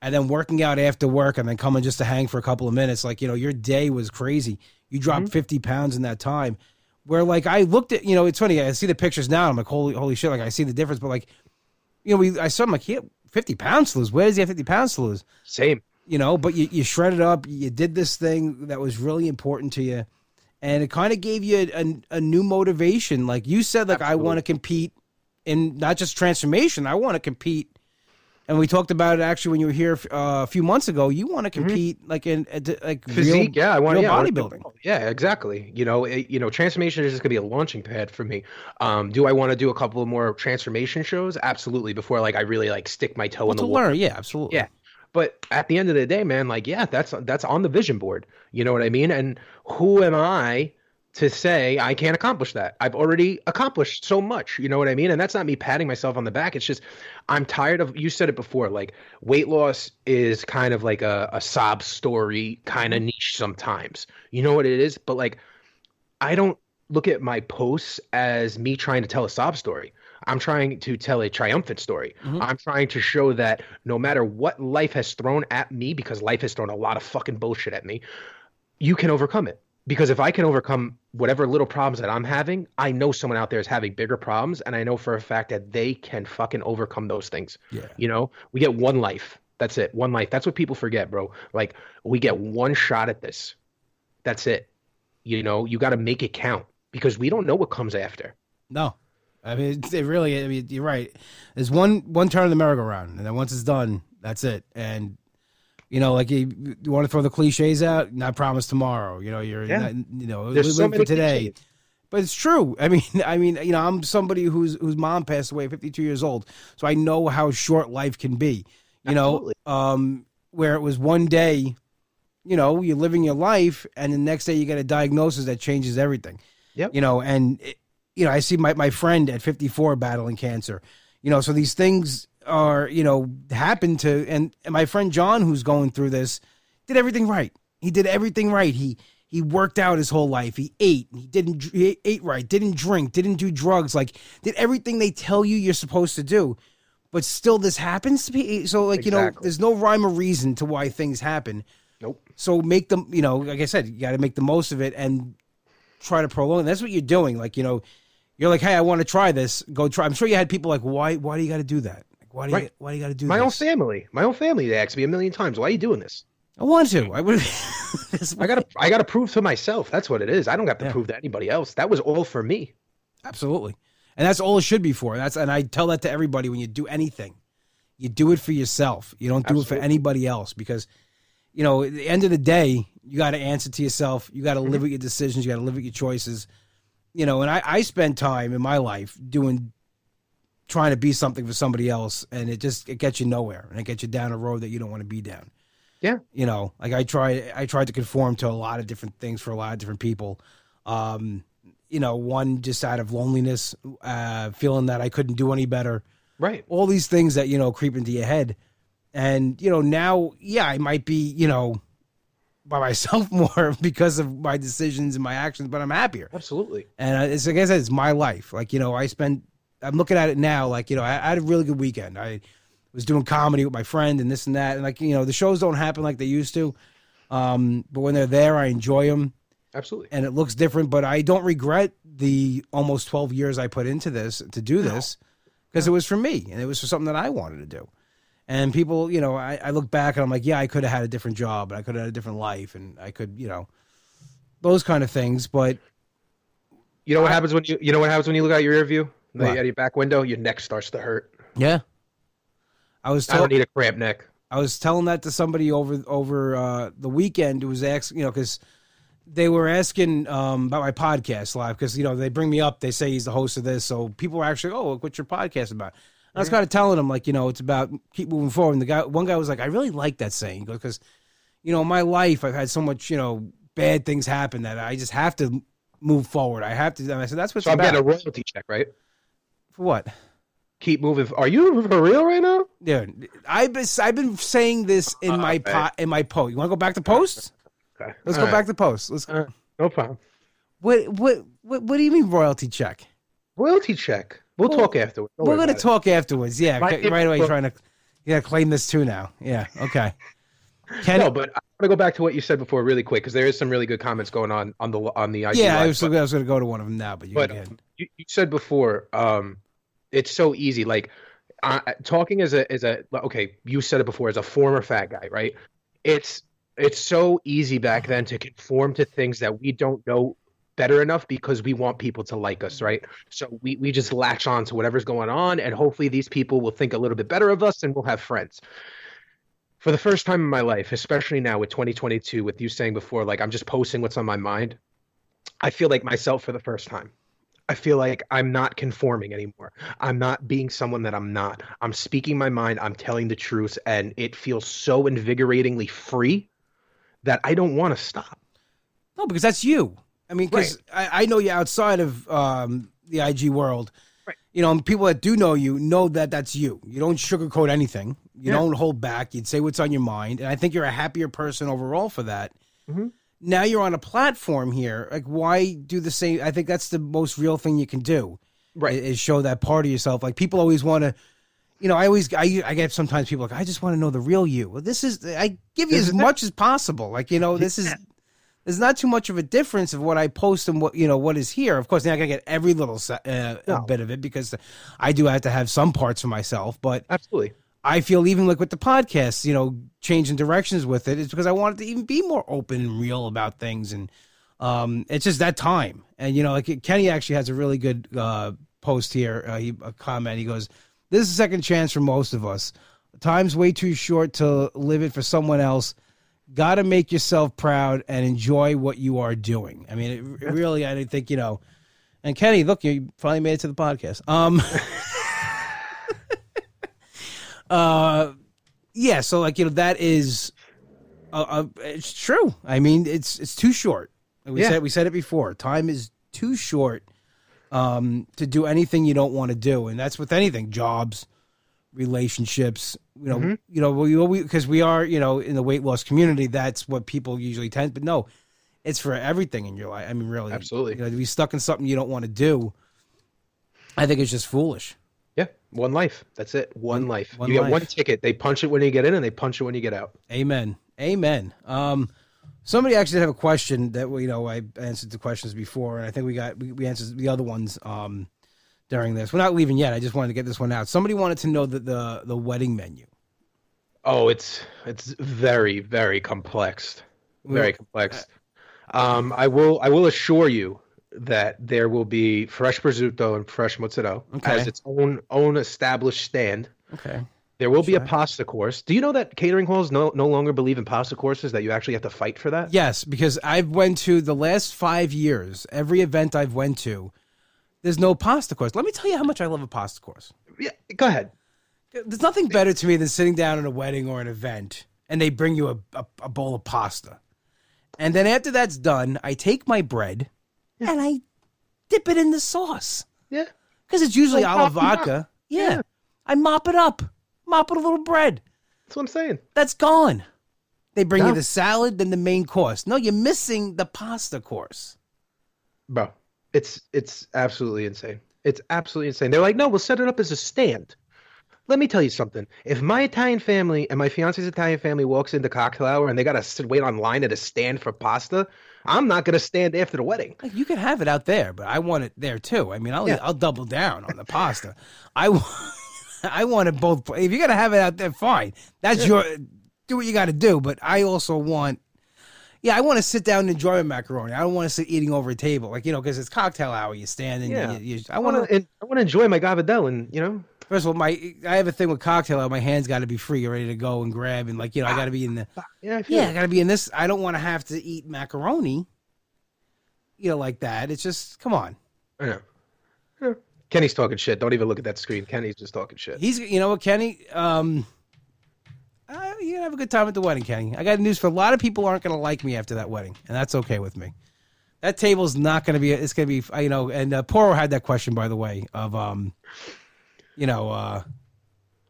and then working out after work and then coming just to hang for a couple of minutes like you know your day was crazy. You dropped 50 pounds in that time where like i looked at you know it's funny i see the pictures now i'm like holy holy shit like i see the difference but like you know we i saw him like he had 50 pounds to lose where does he have 50 pounds to lose? Same. You know but you, you shredded up you did this thing that was really important to you and it kind of gave you a, a, a new motivation like you said like i want to compete in not just transformation i want to compete and we talked about it actually when you were here uh, a few months ago you want to compete like in at- like Mm-hmm. Physique, real, yeah, I want yeah, bodybuilding Yeah, exactly. You know, it, you know, transformation is just gonna be a launching pad for me. Um, do I want to do a couple more transformation shows? Absolutely. Before like I really like stick my toe in to the water. learn yeah absolutely Yeah. But at the end of the day, man, like, yeah, that's that's on the vision board. You know what I mean? And who am I to say I can't accomplish that? I've already accomplished so much. You know what I mean? And that's not me patting myself on the back. It's just I'm tired of you said it before, like weight loss is kind of like a, a sob story kind of mm-hmm. niche sometimes. You know what it is? But like I don't look at my posts as me trying to tell a sob story. I'm trying to tell a triumphant story. Mhm. I'm trying to show that no matter what life has thrown at me, because life has thrown a lot of fucking bullshit at me, you can overcome it. Because if I can overcome whatever little problems that I'm having, I know someone out there is having bigger problems, and I know for a fact that they can fucking overcome those things. yeah You know, we get one life. That's it. One life. That's what people forget, bro. Like we get one shot at this. That's it. You know, you got to make it count because we don't know what comes after. no i mean it really i mean you're right there's one one turn of the merry-go-round and then once it's done that's it and you know like you, you want to throw the cliches out not promise tomorrow you know you're Yeah. not, you know There's so for many today cliches. But it's true. I mean, I mean, you know, I'm somebody whose whose mom passed away, 52 years old, so I know how short life can be. You Absolutely. know, um, where it was one day, you know, you're living your life, and the next day you get a diagnosis that changes everything. Yep. You know, and it, you know, I see my my friend at 54 battling cancer. You know, so these things are you know happen to, and, and my friend John, who's going through this, did everything right. He did everything right. He he worked out his whole life. He ate. He didn't he ate right. Didn't drink. Didn't do drugs. Like did everything they tell you you're supposed to do. but still this happens to be so like you know there's no rhyme or reason to why things happen Nope. so make them you know like i said you got to make the most of it and try to prolong that's what you're doing like you know you're like hey i want to try this go try i'm sure you had people like why why do you got to do that like why do you why do you got to do My own family, my own family, they asked me a million times, "Why are you doing this?" i want to i would I gotta, I gotta prove to myself. That's what it is. I don't have to Yeah. prove to anybody else. That was all for me. Absolutely. And that's all it should be for. That's and I tell that to everybody when you do anything. You do it for yourself. You don't do it for anybody else because you know, at the end of the day, you got to answer to yourself. You got to mm-hmm. live with your decisions, you got to live with your choices. You know, and I I spend time in my life doing trying to be something for somebody else and it just it gets you nowhere and it gets you down a road that you don't want to be down. Yeah. You know, like I tried I tried to conform to a lot of different things for a lot of different people. Um you know, one just out of loneliness, uh, feeling that I couldn't do any better. Right. All these things that you know creep into your head, and you know now, yeah, I might be you know by myself more because of my decisions and my actions, but I'm happier. Absolutely. And it's like I said, it's my life. Like you know, I spend. I'm looking at it now. Like you know, I, I had a really good weekend. I was doing comedy with my friend and this and that, and like you know, the shows don't happen like they used to. Um, but when they're there, I enjoy them Absolutely. and it looks different, but I don't regret the almost 12 years I put into this to do this because it was for me and it was for something that I wanted to do. And people, you know, I, I look back and I'm like, yeah, I could have had a different job and I could have had a different life and I could, you know, those kind of things. But You know what happens when you, you know what happens when you look out your rear view, out of your back window, your neck starts to hurt. yeah, I was I don't need a cramp neck. I was telling that to somebody over over uh, the weekend who was asking, you know, because they were asking um, about my podcast live because you know they bring me up, they say he's the host of this, so people were actually, oh, what's your podcast about? I was kind of telling him like, you know, it's about keep moving forward. And the guy, one guy was like, I really like that saying because, you know, in my life I've had so much, you know, bad things happen that I just have to move forward. I have to. And I said that's what So I'm about. getting a royalty check, right? For what? Keep moving. Are you for real right now? Dude, I've been I've been saying this in uh, my okay. pot in my post. You want to go back to post? Okay. Let's All go right. back to post. Let's. All right. No problem. What what what what do you mean royalty check? Royalty check. We'll Well, talk afterwards. Don't We're gonna about it. talk afterwards. Yeah, My right away. favorite- Trying to yeah claim this too now. Yeah, okay. Kenny, No, but I want to go back to what you said before really quick because there is some really good comments going on on the on the IG yeah, I Live, was, but- I was gonna go to one of them now, but you but can. you, you said before um it's so easy like uh, talking as a as a okay you said it before as a former fat guy right it's it's so easy back then to conform to things that we don't know better enough because we want people to like us right so we, we just latch on to whatever's going on and hopefully these people will think a little bit better of us and we'll have friends for the first time in my life especially now with 2022 with you saying before like i'm just posting what's on my mind i feel like myself for the first time I feel like I'm not conforming anymore. I'm not being someone that I'm not. I'm speaking my mind. I'm telling the truth, and it feels so invigoratingly free that I don't want to stop. No, because that's you. I mean, because I, I know you outside of um, the IG world. Right. You know, and people that do know you know that that's you. You don't sugarcoat anything. You Yeah. don't hold back. You'd say what's on your mind, and I think you're a happier person overall for that. Mhm. Now you're on a platform here. Like, why do the same? I think that's the most real thing you can do. Right. Is show that part of yourself. Like people always want to. You know, I always I, I get sometimes people like I just want to know the real you. Well, this is I give you as it. much as possible. Like you know, this is there's not too much of a difference of what I post and what you know what is here. Of course, you're not gonna get every little uh, No. bit of it because I do have to have some parts for myself. But Absolutely. I feel even like with the podcast, you know, changing directions with it is because I wanted to even be more open and real about things, and um, it's just that time. And you know, like Kenny actually has a really good uh, post here, uh, he, a comment. He goes, "This is a second chance for most of us. Time's way too short to live it for someone else." Got to make yourself proud and enjoy what you are doing. I mean, it, it really, I think you know. And Kenny, look, you finally made it to the podcast. Um, uh, yeah. So like you know that is, uh, uh, it's true. I mean, it's it's too short. We Yeah. said we said it before. Time is too short um, to do anything you don't want to do, and that's with anything, jobs, relationships. You know, Mhm. you know, we because we, are you know in the weight loss community. That's what people usually tend. But no, it's for everything in your life. I mean, really, Absolutely. You know, to be stuck in something you don't want to do. I think it's just foolish. Yeah. One life. That's it. One, One- life. one you get one ticket. They punch it when you get in, and they punch it when you get out. Amen. Amen. Um, somebody actually did have a question that we, you know, I answered the questions before, and I think we got we, we answered the other ones um, during this. We're not leaving yet. I just wanted to get this one out. Somebody wanted to know the the, the wedding menu. Oh, it's it's very very complex. Very complex. Um, I will I will assure you that there will be fresh prosciutto and fresh mozzarella Okay. as its own own established stand. Okay. There will be a pasta course. Do you know that catering halls no no longer believe in pasta courses? That you actually have to fight for that? Yes, because I've went to the last five years. Every event I've went to, there's no pasta course. Let me tell you how much I love a pasta course. Yeah. Go ahead. There's nothing better to me than sitting down at a wedding or an event and they bring you a, a, a bowl of pasta. And then after that's done, I take my bread and I dip it in the sauce. Yeah. Because it's usually Like olive mopping vodka. Yeah. Yeah. I mop it up, mop it a little bread. That's what I'm saying. That's gone. They bring you the salad, then the main course. No, you're missing the pasta course. Bro, it's it's absolutely insane. It's absolutely insane. They're like, no, we'll set it up as a stand. Let me tell you something. If my Italian family and my fiance's Italian family walks into cocktail hour and they gotta sit wait online at a stand for pasta, I'm not gonna stand after the wedding. Like you can have it out there, but I want it there too. I mean, I'll Yeah. I'll double down on the pasta. I wa- I want it both. If you're gonna have it out there, fine. That's your do what you got to do. But I also want, yeah, I want to sit down and enjoy my macaroni. I don't want to sit eating over a table, like you know, because it's cocktail hour. You stand and Yeah. you, you, I I want wanna I wanna enjoy my gavadel and you know First of all, my I have a thing with cocktail hour. My hands got to be free, ready to go and grab, and like you know, I got to be in the. yeah, I Yeah, I got to be in this. I don't want to have to eat macaroni. You know, like that. It's just come on. I know. Yeah. Kenny's talking shit. Don't even look at that screen. Kenny's just talking shit. He's, you know what, Kenny? Um, uh, you're gonna have a good time at the wedding, Kenny. I got news for a lot of people aren't gonna like me after that wedding, and that's okay with me. That table's not gonna be. It's gonna be, uh, you know. And uh, Poro had that question, by the way, of um, you know, uh,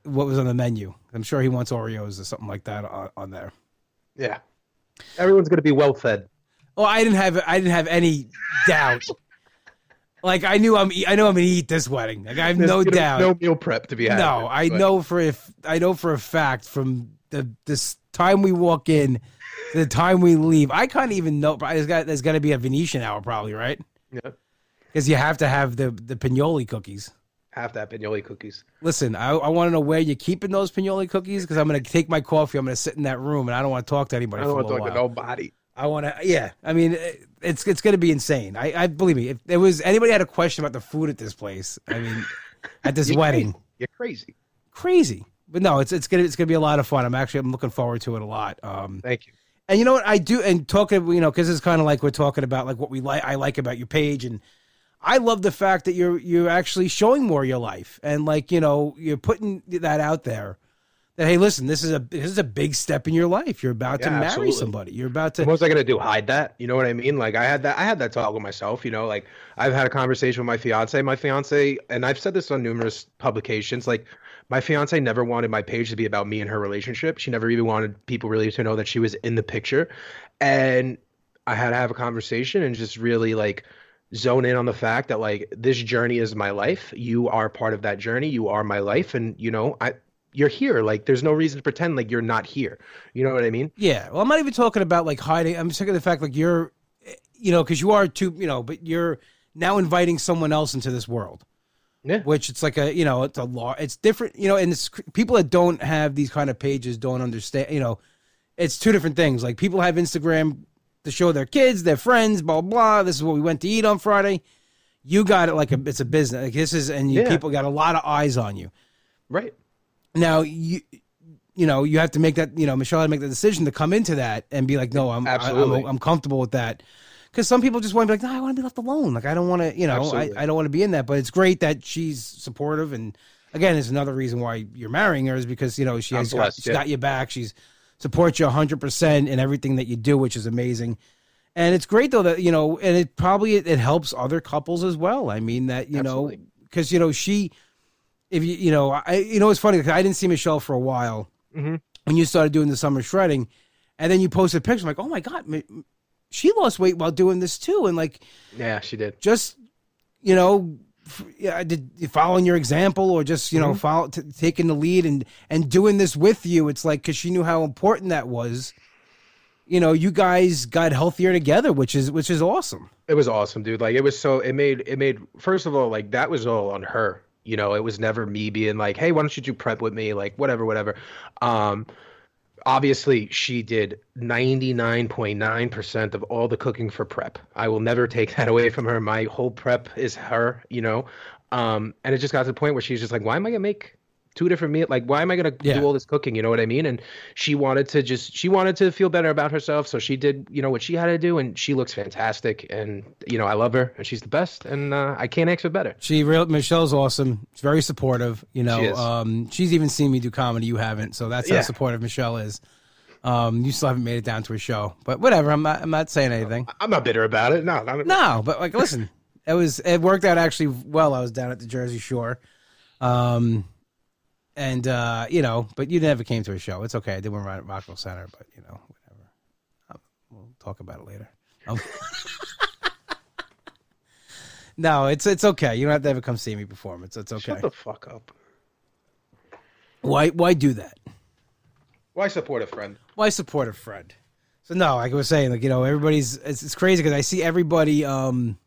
what was on the menu. I'm sure he wants Oreos or something like that on, on there. Yeah. Everyone's gonna be well fed. Oh, I didn't have. I didn't have any doubt. like I knew I'm. I know I'm gonna eat this wedding. Like I have There's no doubt. No meal prep to be had. No, I know for if I know for a fact from the this time we walk in the time we leave. I can't even know. There's got there's got to be a Venetian hour probably, right? Yeah. Because you have to have the the pinoli cookies. Have to have pinoli cookies. Listen, I, I want to know where you're keeping those pinoli cookies because I'm going to take my coffee. I'm going to sit in that room and I don't want to talk to anybody I don't want to talk to nobody. I want to, yeah. I mean, it- it's it's going to be insane. I, I believe me. If there was anybody had a question about the food at this place, I mean, at this You're wedding, crazy. You're crazy. crazy. But no, it's it's gonna it's gonna be a lot of fun. I'm actually I'm looking forward to it a lot. Um, Thank you. and you know what I do, and talking, you know, because it's kind of like we're talking about like what we like. I like about your page, and I love the fact that you're you're actually showing more of your life, and like you know you're putting that out there. That hey, listen, this is a this is a big step in your life. You're about to marry absolutely. somebody. You're about to. What was I gonna do? Hide that? You know what I mean? Like I had that. I had that talk with myself. You know, like I've had a conversation with my fiance. My fiance, and I've said this on numerous publications. Like my fiance never wanted my page to be about me and her relationship. She never even wanted people really to know that she was in the picture. And I had to have a conversation and just really like zone in on the fact that like this journey is my life. You are part of that journey. You are my life, and you know I. You're here. Like, there's no reason to pretend like you're not here. You know what I mean? Yeah. Well, I'm not even talking about like hiding. I'm sick of the fact like you're, you know, because you are too, you know, but you're now inviting someone else into this world. Yeah. Which it's like a, you know, it's a law. It's different, you know, and it's people that don't have these kind of pages don't understand. You know, it's two different things. Like people have Instagram to show their kids, their friends, blah blah. This is what we went to eat on Friday. You got it like a, it's a business. Like this is, and you Yeah. people got a lot of eyes on you. Right. Now you you know you have to make that you know Michelle had to make the decision to come into that and be like no I'm I- Absolutely. I'm, I'm comfortable with that. Because some people just want to be like no I want to be left alone. Like I don't want to you know I, Absolutely. I don't want to be in that. But it's great that she's supportive. And again it's another reason why you're marrying her is because you know she has got, blessed, she's yeah. got your back. She's supports you 100% in everything that you do which is amazing. And it's great though that you know and it probably it, it helps other couples as well. I mean that you know because you know she if you you know I you know it's funny because I didn't see Michelle for a while Mhm. when you started doing the summer shredding, and then you posted pictures I'm like oh my god she lost weight while doing this too and like Yeah, she did. just you know yeah, did following your example or just you know Mm-hmm. follow t- taking the lead and and doing this with you? It's like because she knew how important that was. You know, you guys got healthier together, which is which is awesome. It was awesome, dude. Like it was so it made it made first of all, like that was all on her. You know, it was never me being like, Hey, why don't you do prep with me? Like whatever, whatever. Um obviously she did 99.9% of all the cooking for prep. I will never take that away from her. My whole prep is her, you know. Um and it just got to the point where she's just like, Why am I gonna make two different meals? Like, why am I gonna Yeah. do all this cooking? You know what I mean? And she wanted to just she wanted to feel better about herself, so she did, you know, what she had to do, and she looks fantastic. And you know, I love her, and she's the best, and uh, I can't ask for better. She real Michelle's awesome. She's very supportive. You know, She um, she's even seen me do comedy. You haven't, so that's how supportive Michelle is. Um, you still haven't made it down to a show, but whatever. I'm not. I'm not saying anything. I'm not bitter about it. No, not, No, but like, listen, it was it worked out actually well. I was down at the Jersey Shore, um, and uh, you know, but you never came to a show. It's okay. I did one right at Rockwell Center, but you know, whatever. Um, we'll talk about it later. Um, no, it's it's okay. You don't have to ever come see me perform. It's it's okay. Shut the fuck up. Why why do that? Why support a friend? Why support a friend? So no, like I was saying, like you know, everybody's it's, it's crazy because I see everybody. um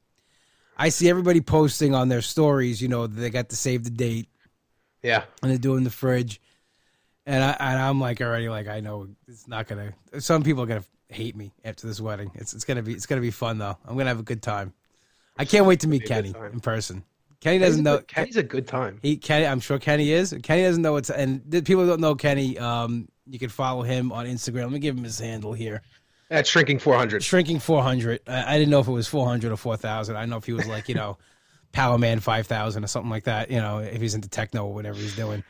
I see everybody posting on their stories. You know, they got to save the date Yeah, and they're doing the fridge, and I and I'm like already like I know it's not gonna. Some people are gonna hate me after this wedding. It's it's gonna be it's gonna be fun though. I'm gonna have a good time. I can't wait to meet Be a good Kenny in person. Kenny doesn't know. Kenny's a good time. He Kenny, I'm sure Kenny is. Kenny doesn't know it's and the people don't know Kenny. Um, you can follow him on Instagram. Let me give him his handle here. That's shrinking 400. Shrinking 400. I, I didn't know if it was 400 or 4,000. I don't know if he was like you know, Power Man 5,000 or something like that. You know, if he's into techno or whatever he's doing.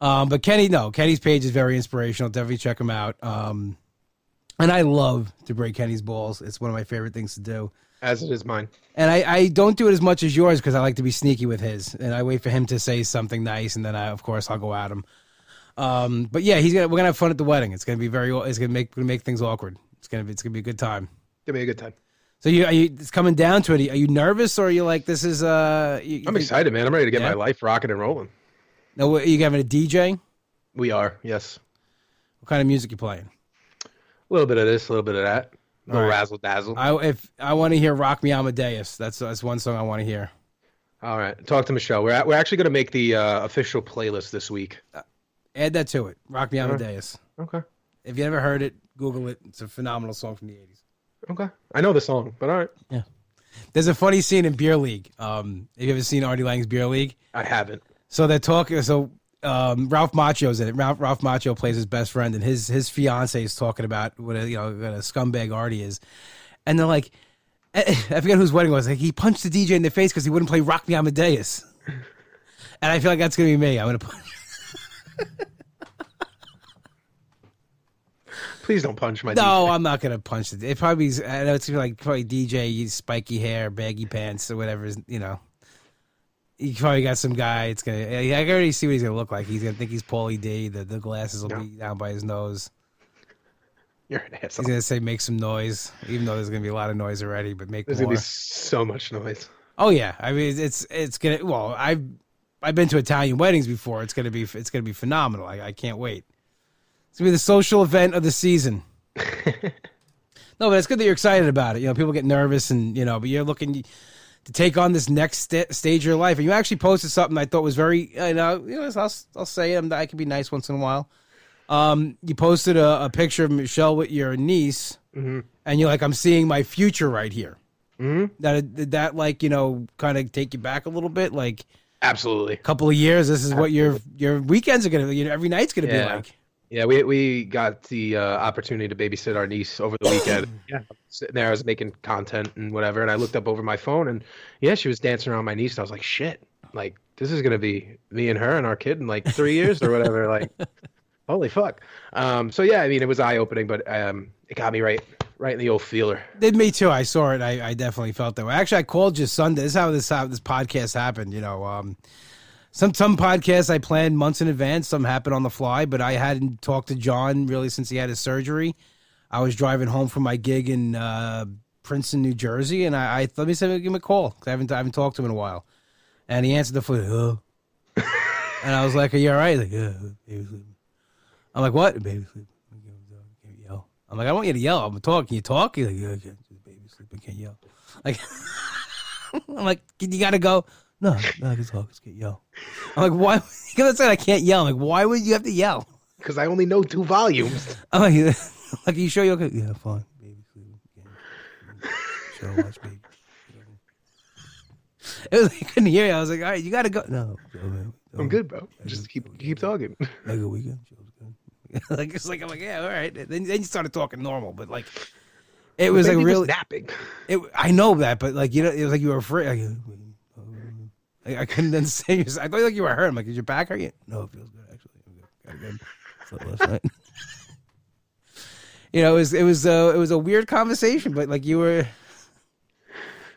Um, but Kenny, no, Kenny's page is very inspirational. Definitely check him out. Um, and I love to break Kenny's balls. It's one of my favorite things to do. As it is mine. And I, I don't do it as much as yours because I like to be sneaky with his, and I wait for him to say something nice, and then I, of course, I'll go at him. Um, but yeah, he's gonna we're gonna have fun at the wedding. It's gonna be very, it's gonna make gonna make things awkward. It's gonna be it's gonna be a good time. Give me a good time. So you, are you it's coming down to it. Are you nervous or are you like this is uh? You, I'm excited, man. I'm ready to get Yeah? my life rocking and rolling. No, you having a DJ? We are, yes. What kind of music you playing? A little bit of this, a little bit of that. A little right. razzle dazzle. I if I want to hear "Rock Me Amadeus." That's that's one song I want to hear. All right, talk to Michelle. We're at, we're actually going to make the uh, official playlist this week. Add that to it. "Rock Me Amadeus." Okay, If you ever heard it, Google it. It's a phenomenal song from the '80s. Okay. I know the song, but all right, Yeah. There's a funny scene in Beer League. Um, have you ever seen Artie Lange's Beer League? I haven't. So they're talking. So um, Ralph Macchio's in it. Ralph, Ralph Macchio plays his best friend, and his his fiance is talking about what a you know what a scumbag Artie is, and they're like, I I forget whose wedding it was. Like he punched the DJ in the face because he wouldn't play Rock Me Amadeus, and I feel like that's gonna be me. I'm gonna. Punch. Please don't punch my. No, DJ. I'm not gonna punch it. It probably is- I know it's gonna be like probably DJ, spiky hair, baggy pants, or whatever. You know, you probably got some guy. It's gonna. I can already see what he's gonna look like. He's gonna think he's Pauly D. The the glasses will No. be down by his nose. You're an asshole. He's gonna say make some noise, even though there's gonna be a lot of noise already. But make There's more. to be so much noise. Oh yeah, I mean it's it's gonna. Well, I've I've been to Italian weddings before. It's gonna be it's gonna be phenomenal. I, I can't wait. It's gonna be the social event of the season. no, but it's good that you're excited about it. You know, people get nervous and you know, but you're looking to take on this next sta stage of your life. And you actually posted something I thought was very, you know, you know, I'll I'll say it. I can be nice once in a while. Um, you posted a, a picture of Michelle with your niece, and you're like, "I'm seeing my future right here." Mm-hmm. That did that like you know kind of take you back a little bit, like Absolutely. a couple of years. This is what your your weekends are gonna be. You know, every night's gonna be like. Yeah, we we got the uh, opportunity to babysit our niece over the weekend. yeah, sitting there, I was making content and whatever, and I looked up over my phone, and yeah, she was dancing around my niece. And I was like, shit, like this is gonna be me and her and our kid in like three years or whatever. Like, holy fuck. Um, so yeah, I mean, it was eye opening, but um, it got me right, right in the old feeler. Did me too. I saw it. I, I definitely felt that way. Actually, I called you Sunday. This is how this how this podcast happened. You know, um, some some podcasts I planned months in advance. Some happen on the fly. But I hadn't talked to John really since he had his surgery. I was driving home from my gig in uh, Princeton, New Jersey, and I, I let me say give him a call I haven't I haven't talked to him in a while. and he answered the phone. Oh. and I was like, "Are you all right?" He's like, "Yeah, baby sleeping." I'm like, "What, baby sleeping?" Can't yell. I'm like, "I want you to yell. I'm talking. Can you talk?" He's like, "Yeah, I can't. Baby sleeping. Can't yell." Like, I'm like, "You gotta go." No, no, I can talk. Just can't yell. I'm like, "Why?" Because I said I can't yell. I'm like, "Why would you have to yell?" Because I only know two volumes. I'm like, like, you sure you're okay? Yeah, fine. Baby. Yeah. Show watch baby. It was, I couldn't hear you. I was like, all right, you got to go. No. No, I'm good, bro. Just keep keep talking. Have a good weekend. Good. like it's like I'm like yeah, all right. Then then you started talking normal, but like it was like really. napping. It, I know that, but like you know, it was like you were afraid. Like, I, I couldn't then say. I thought like you were hurt. I'm like, is your back hurting? No, it feels good actually. I'm good. Got good. Last night. you know, it was it was uh, it was a weird conversation, but like you were.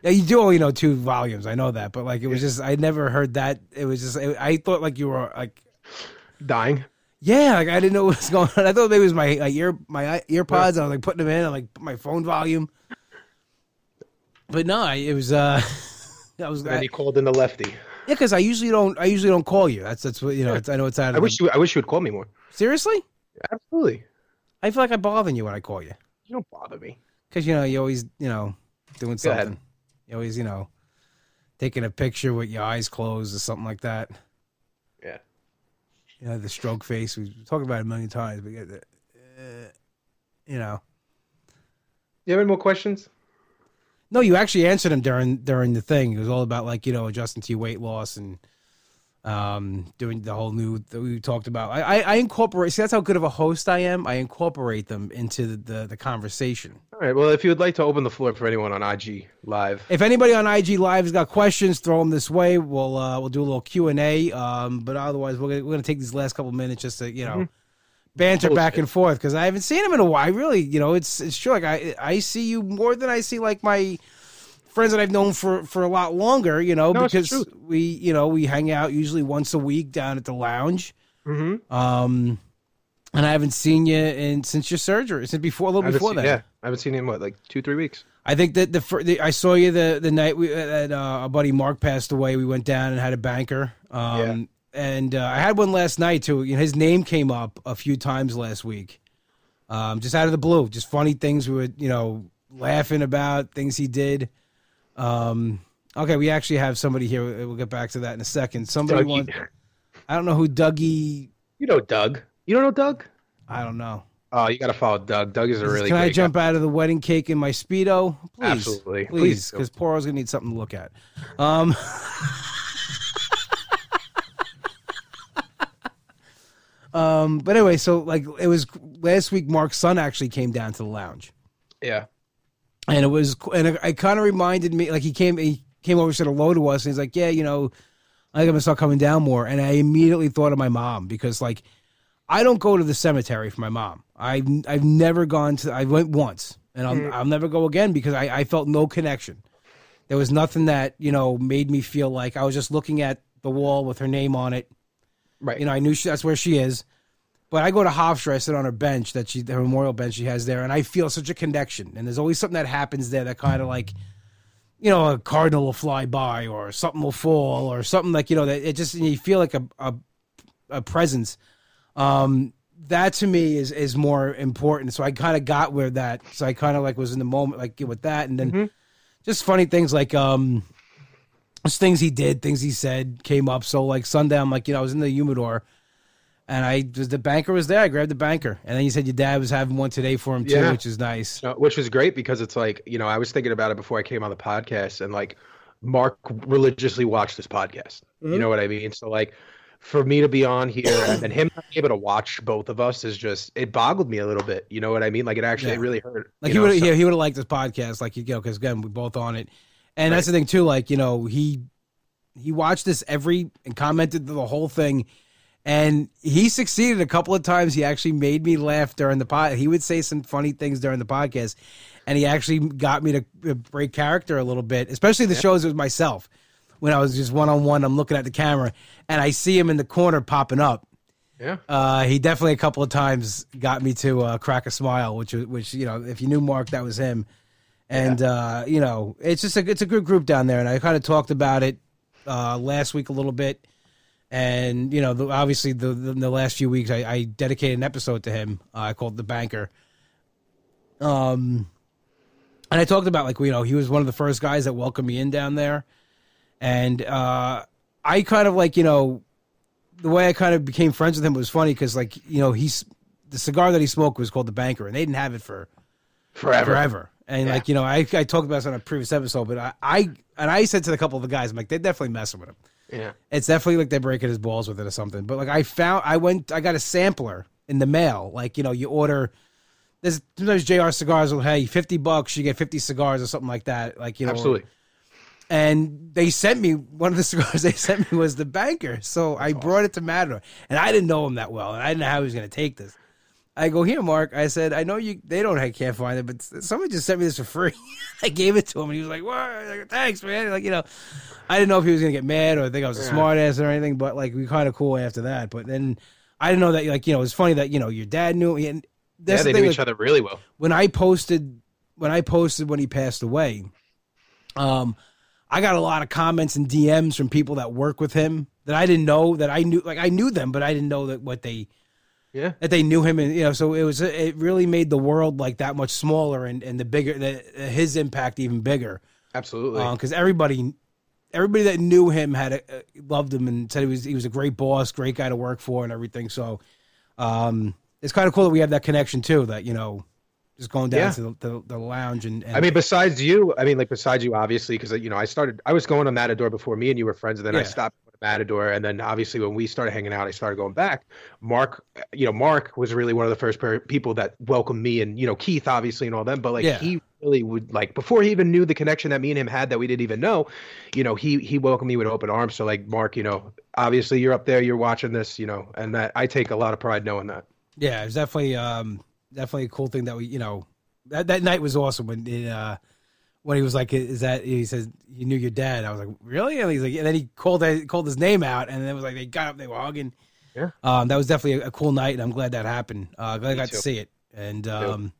Yeah, you do only know two volumes. I know that, but like it was just I never heard that. It was just I thought like you were like Dying. yeah, like I didn't know what was going on. I thought maybe it was my ear my ear pods. I was like putting them in. I like put my phone volume. But no, I, it was uh, I was And I, he called in the lefty. yeah, because I usually don't I usually don't call you. That's that's what you know. It's, I know it's out of. I the- wish you I wish you would call me more. seriously. Absolutely. I feel like I bother you when I call you You don't bother me. because you know you always you know doing something. You always you know taking a picture with your eyes closed or something like that. Yeah. You know the stroke face. We've talked about it a million times, but yeah, uh, you know. You have any more questions? No, you actually answered him during during the thing. It was all about like you know adjusting to your weight loss and um doing the whole new that we talked about. I, I I incorporate. See, that's how good of a host I am. I incorporate them into the the, the conversation. All right. Well, if you would like to open the floor for anyone on IG live, If anybody on IG Live has got questions, throw them this way. We'll uh, we'll do a little Q and A. Um, but otherwise, we're gonna, we're gonna take these last couple minutes just to you know banter back and forth because I haven't seen him in a while. I really, you know, it's it's true. Like I I see you more than I see like my friends that I've known for for a lot longer. You know, No, because we you know we hang out usually once a week down at the lounge. mm-hmm. Um, and I haven't seen you in since your surgery, since before a little before that. yeah, I haven't seen him in what like two three weeks. I think that the, the I saw you the the night we that uh, our buddy Mark passed away. We went down and had a banker. Um, and uh, I had one last night too. You know, his name came up a few times last week, um, just out of the blue. Just funny things we were you know laughing about things he did. Um, okay, we actually have somebody here. We'll get back to that in a second. Somebody Dougie. wants. I don't know who Dougie. You know Doug. You don't know Doug? I don't know. Oh, you got to follow Doug. Doug is a really. Can I jump guy. out of the wedding cake in my speedo? Please, Absolutely. please, because Poro's gonna need something to look at. Um, um, but anyway, so like it was last week. Mark's son actually came down to the lounge, Yeah. and it was and it, it kind of reminded me like he came he came over said hello to us, and he's like, yeah, you know, I think I'm gonna start coming down more, and I immediately thought of my mom because like I don't go to the cemetery for my mom. I've I've never gone to. I went once, and I'll, I'll never go again because I, I felt no connection. There was nothing that you know made me feel like I was just looking at the wall with her name on it. Right. You know, I knew she, that's where she is. But I go to Hofstra, I sit on her bench that she, her memorial bench she has there, and I feel such a connection. And there's always something that happens there that kind of like, you know, a cardinal will fly by or something will fall or something like you know that it just you feel like a a, a presence. Um, that to me is is more important. So I kind of got where that. So I kind of like was in the moment like with that, and then just funny things like um, just things he did, things he said came up. So like Sunday, I'm like you know I was in the humidor. And I was the banker was there. I grabbed the banker, and then you said your dad was having one today for him too, Yeah. which is nice. Which was great because it's like you know I was thinking about it before I came on the podcast, and like Mark religiously watched this podcast. You mm-hmm. know what I mean? So like for me to be on here and him not able to watch both of us is just it boggled me a little bit. You know what I mean? Like it actually Yeah. really hurt. Like he would, so- yeah, he would have liked this podcast, like you know, because again, we both on it, and that's the thing too. Like you know, he he watched this every and commented the whole thing, and he succeeded a couple of times. He actually made me laugh during the pod. He would say some funny things during the podcast, and he actually got me to break character a little bit, especially the shows with myself when I was just one on one. I'm looking at the camera, and I see him in the corner popping up yeah. uh, he definitely a couple of times got me to uh, crack a smile, which which you know, if you knew Mark, that was him. And uh, you know, it's just a it's a good group down there, and I kind of talked about it uh, last week a little bit, and you know, the, obviously the, the the last few weeks I, I dedicated an episode to him. Uh, I called the banker. Um, and I talked about like you know he was one of the first guys that welcomed me in down there, and uh, I kind of like you know the way I kind of became friends with him was funny because like you know he's the cigar that he smoked was called the banker, and they didn't have it for Forever. forever. And Yeah. like you know, I, I talked about this on a previous episode, but I, I and I said to a couple of the guys, I'm like, they're definitely messing with him. Yeah. It's definitely like they're breaking his balls with it or something. But like I found, I went, I got a sampler in the mail. Like you know, you order. There's sometimes JR cigars will hey fifty bucks, you get fifty cigars or something like that. Like you know, Absolutely. and they sent me one of the cigars they sent me was the banker. So I brought it to Matador, and I didn't know him that well, and I didn't know how he was going to take this. I go here, Mark. I said, I know you. They don't. I can't find it, but someone just sent me this for free. I gave it to him, and he was like, "What? Like, Thanks, man." Like you know, I didn't know if he was going to get mad or think I was a Yeah. smart or anything. But like we kind of cool after that. But then I didn't know that. Like you know, it's funny that you know your dad knew. And that's yeah, the they thing. knew like, each other really well. when I posted when I posted when he passed away, um, I got a lot of comments and DMs from people that work with him that I didn't know that I knew like I knew them, but I didn't know that what they Yeah. that they knew him and you know so it was it really made the world like that much smaller and and the bigger the, his impact even bigger Absolutely. because everybody everybody that knew him had a, uh, loved him and said he was he was a great boss, great guy to work for and everything. So um, it's kind of cool that we have that connection too. That you know, just going down Yeah. to the, the, the lounge and, and I mean, besides you, I mean, like besides you, obviously, because you know, I started, I was going to Matador before me and you were friends, and then I stopped Matador, and then obviously when we started hanging out, I started going back. Mark, you know, Mark was really one of the first per- people that welcomed me, and you know, Keith, obviously, and all them, but like Yeah. he really would like before he even knew the connection that me and him had that we didn't even know, you know, he he welcomed me with open arms. So like Mark, you know, obviously you're up there, you're watching this, you know, and that I take a lot of pride knowing that. yeah, it was definitely um, definitely a cool thing that we you know that that night was awesome when it, uh, when he was like, "Is that?" He says, "You knew your dad." I was like, "Really?" And he's like, and then he called called his name out, and then it was like they got up, they were hugging. Yeah. um, that was definitely a, a cool night, and I'm glad that happened. Uh, glad I Me got to see it, and um,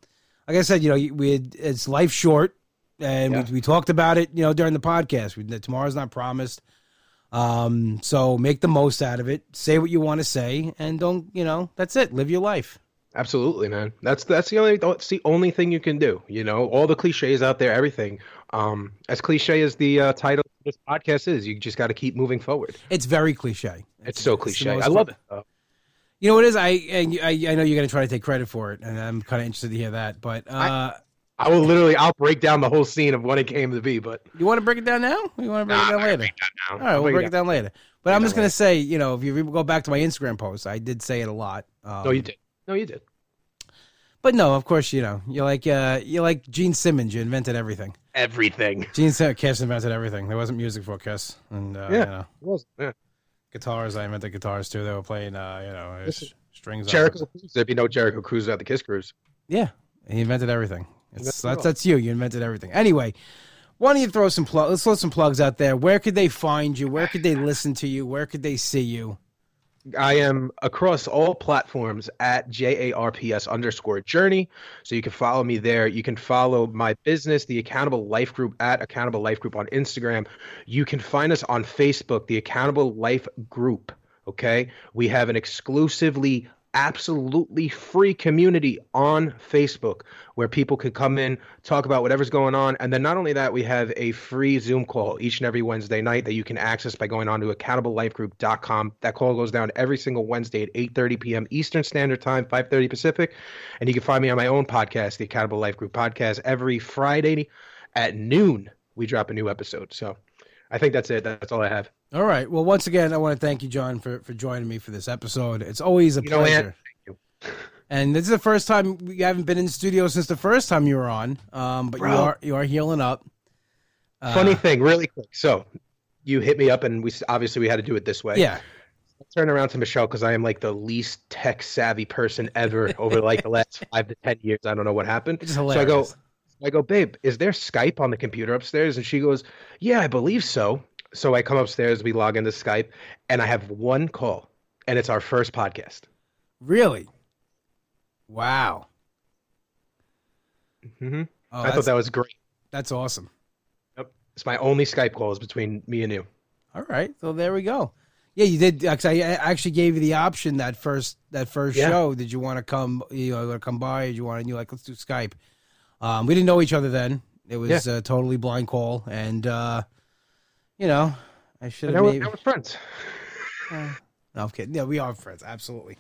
like I said, you know, we had, it's life short, and Yeah. we, we talked about it, you know, during the podcast. We, that tomorrow's not promised. Um, so make the most out of it. Say what you want to say, and don't, you know, that's it. Live your life. Absolutely, man. That's that's the only that's the only thing you can do. You know, all the cliches out there, everything. Um, as cliche as the uh, title of this podcast is, you just got to keep moving forward. It's very cliche. It's, so cliche. most I love fun- it. Uh, You know what it is? I and I, I know you're gonna try to take credit for it, and I'm kind of interested to hear that. But uh, I will literally, I'll break down the whole scene of what it came to be. But you want to break it down now? Or you want to break Nah, it down later? break down. All right, I'll we'll break it it down later. But I'm just gonna say, you know, if you go back to my Instagram post, I did say it a lot. Um, No, you did. No, you did. But no, of course, you know, you're like uh, you're like Gene Simmons. You invented everything. Everything. Gene Simmons, Kiss invented everything. There wasn't music for Kiss, and uh, Yeah. you know, It was. Yeah. guitars. I invented guitars too. They were playing, uh, you know, strings. Jericho. Cruise. There'd be no Jericho Cruise without the Kiss Cruise. Yeah, he invented everything. It's, Invented that's that's you. You invented everything. Anyway, why don't you throw some plug? Let's throw some plugs out there. Where could they find you? Where could they listen to you? Where could they see you? I am across all platforms at JARPS underscore journey. So you can follow me there. You can follow my business, the Accountable Life Group, at Accountable Life Group on Instagram. You can find us on Facebook, the Accountable Life Group. Okay. We have an exclusively, absolutely free community on Facebook where people can come in, talk about whatever's going on. And then not only that, we have a free Zoom call each and every Wednesday night that you can access by going on to accountable.lifegroup.com. That call goes down every single Wednesday at 8:30 p.m. Eastern Standard Time, 5:30 Pacific. And you can find me on my own podcast, the Accountable Life Group podcast, every Friday at noon. We drop a new episode. So I think that's it. That's all I have. All right. Well, once again, I want to thank you, John, for for joining me for this episode. It's always a You know, pleasure. thank you. And this is the first time we haven't been in the studio since the first time you were on. Um, but you are you are healing up. Uh, Funny thing, really quick. So you hit me up, and we obviously we had to do it this way. Yeah. I turn around to Michelle because I am like the least tech savvy person ever over like the last five to ten years. I don't know what happened. It's So. I go, I go, babe, is there Skype on the computer upstairs? And she goes, Yeah, I believe so. So I come upstairs, we log into Skype, and I have one call, and it's our first podcast. Really? Wow. hmm Oh, I thought that was great. that's awesome. Yep. It's my only Skype calls between me and you. All right, so there we go. Yeah, you did. I actually gave you the option that first that first Yeah. show. Did you want to come? You know, want to come by? Did you want to? You like, let's do Skype. Um, we didn't know each other then. It was a totally blind call, and uh, you know, I should have we're, maybe. we're friends. No, I'm kidding. Yeah, we are friends. Absolutely.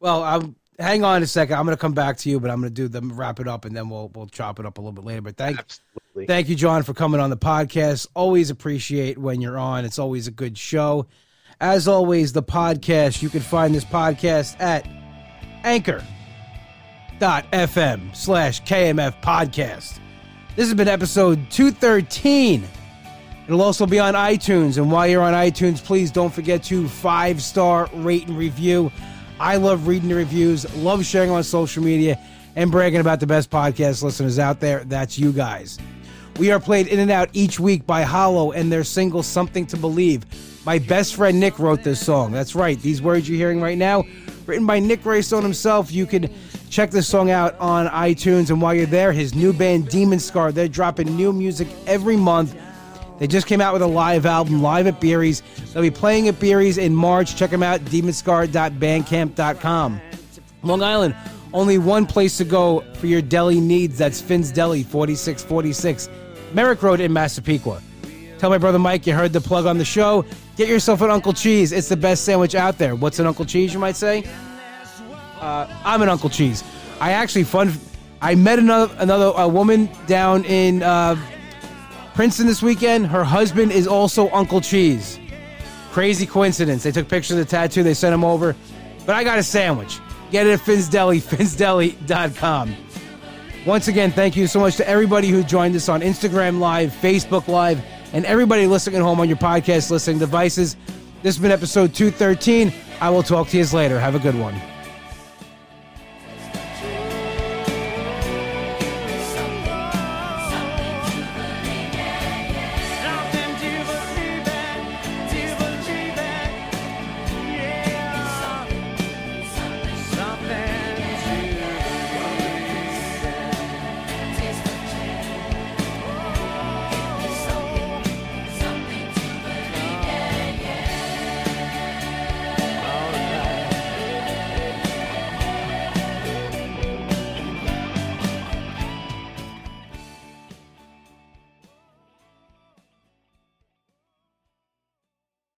Well, um, hang on a second. I'm going to come back to you, but I'm going to do them wrap it up, and then we'll we'll chop it up a little bit later. But thank Absolutely. thank you, John, for coming on the podcast. Always appreciate when you're on. It's always a good show. As always, the podcast. You can find this podcast at anchor.fm slash KMF podcast. This has been episode 213. It'll also be on iTunes. And while you're on iTunes, please don't forget to five star rate and review. I love reading the reviews, love sharing on social media, and bragging about the best podcast listeners out there. That's you guys. We are played in and out each week by Hollow and their single Something to Believe. My best friend Nick wrote this song. That's right. These words you're hearing right now, written by Nick Raystone himself. You can check this song out on iTunes. And while you're there, his new band Demon Scar, they're dropping new music every month. They just came out with a live album, live at Beery's. They'll be playing at Beery's in March. Check them out, demonscar.bandcamp.com. Long Island, only one place to go for your deli needs. That's Finn's Deli, 4646 Merrick Road in Massapequa. Tell my brother Mike you heard the plug on the show. Get yourself an Uncle Cheese. It's the best sandwich out there. What's an Uncle Cheese, you might say? Uh, I'm an Uncle Cheese. I actually fun. I met another another a woman down in uh, Princeton this weekend. Her husband is also Uncle Cheese. Crazy coincidence. They took pictures of the tattoo. They sent him over. But I got a sandwich. Get it at Finn's Deli, finsdeli.com. Once again, thank you so much to everybody who joined us on Instagram Live, Facebook Live, and everybody listening at home on your podcast listening devices. This has been episode 213. I will talk to you later. Have a good one.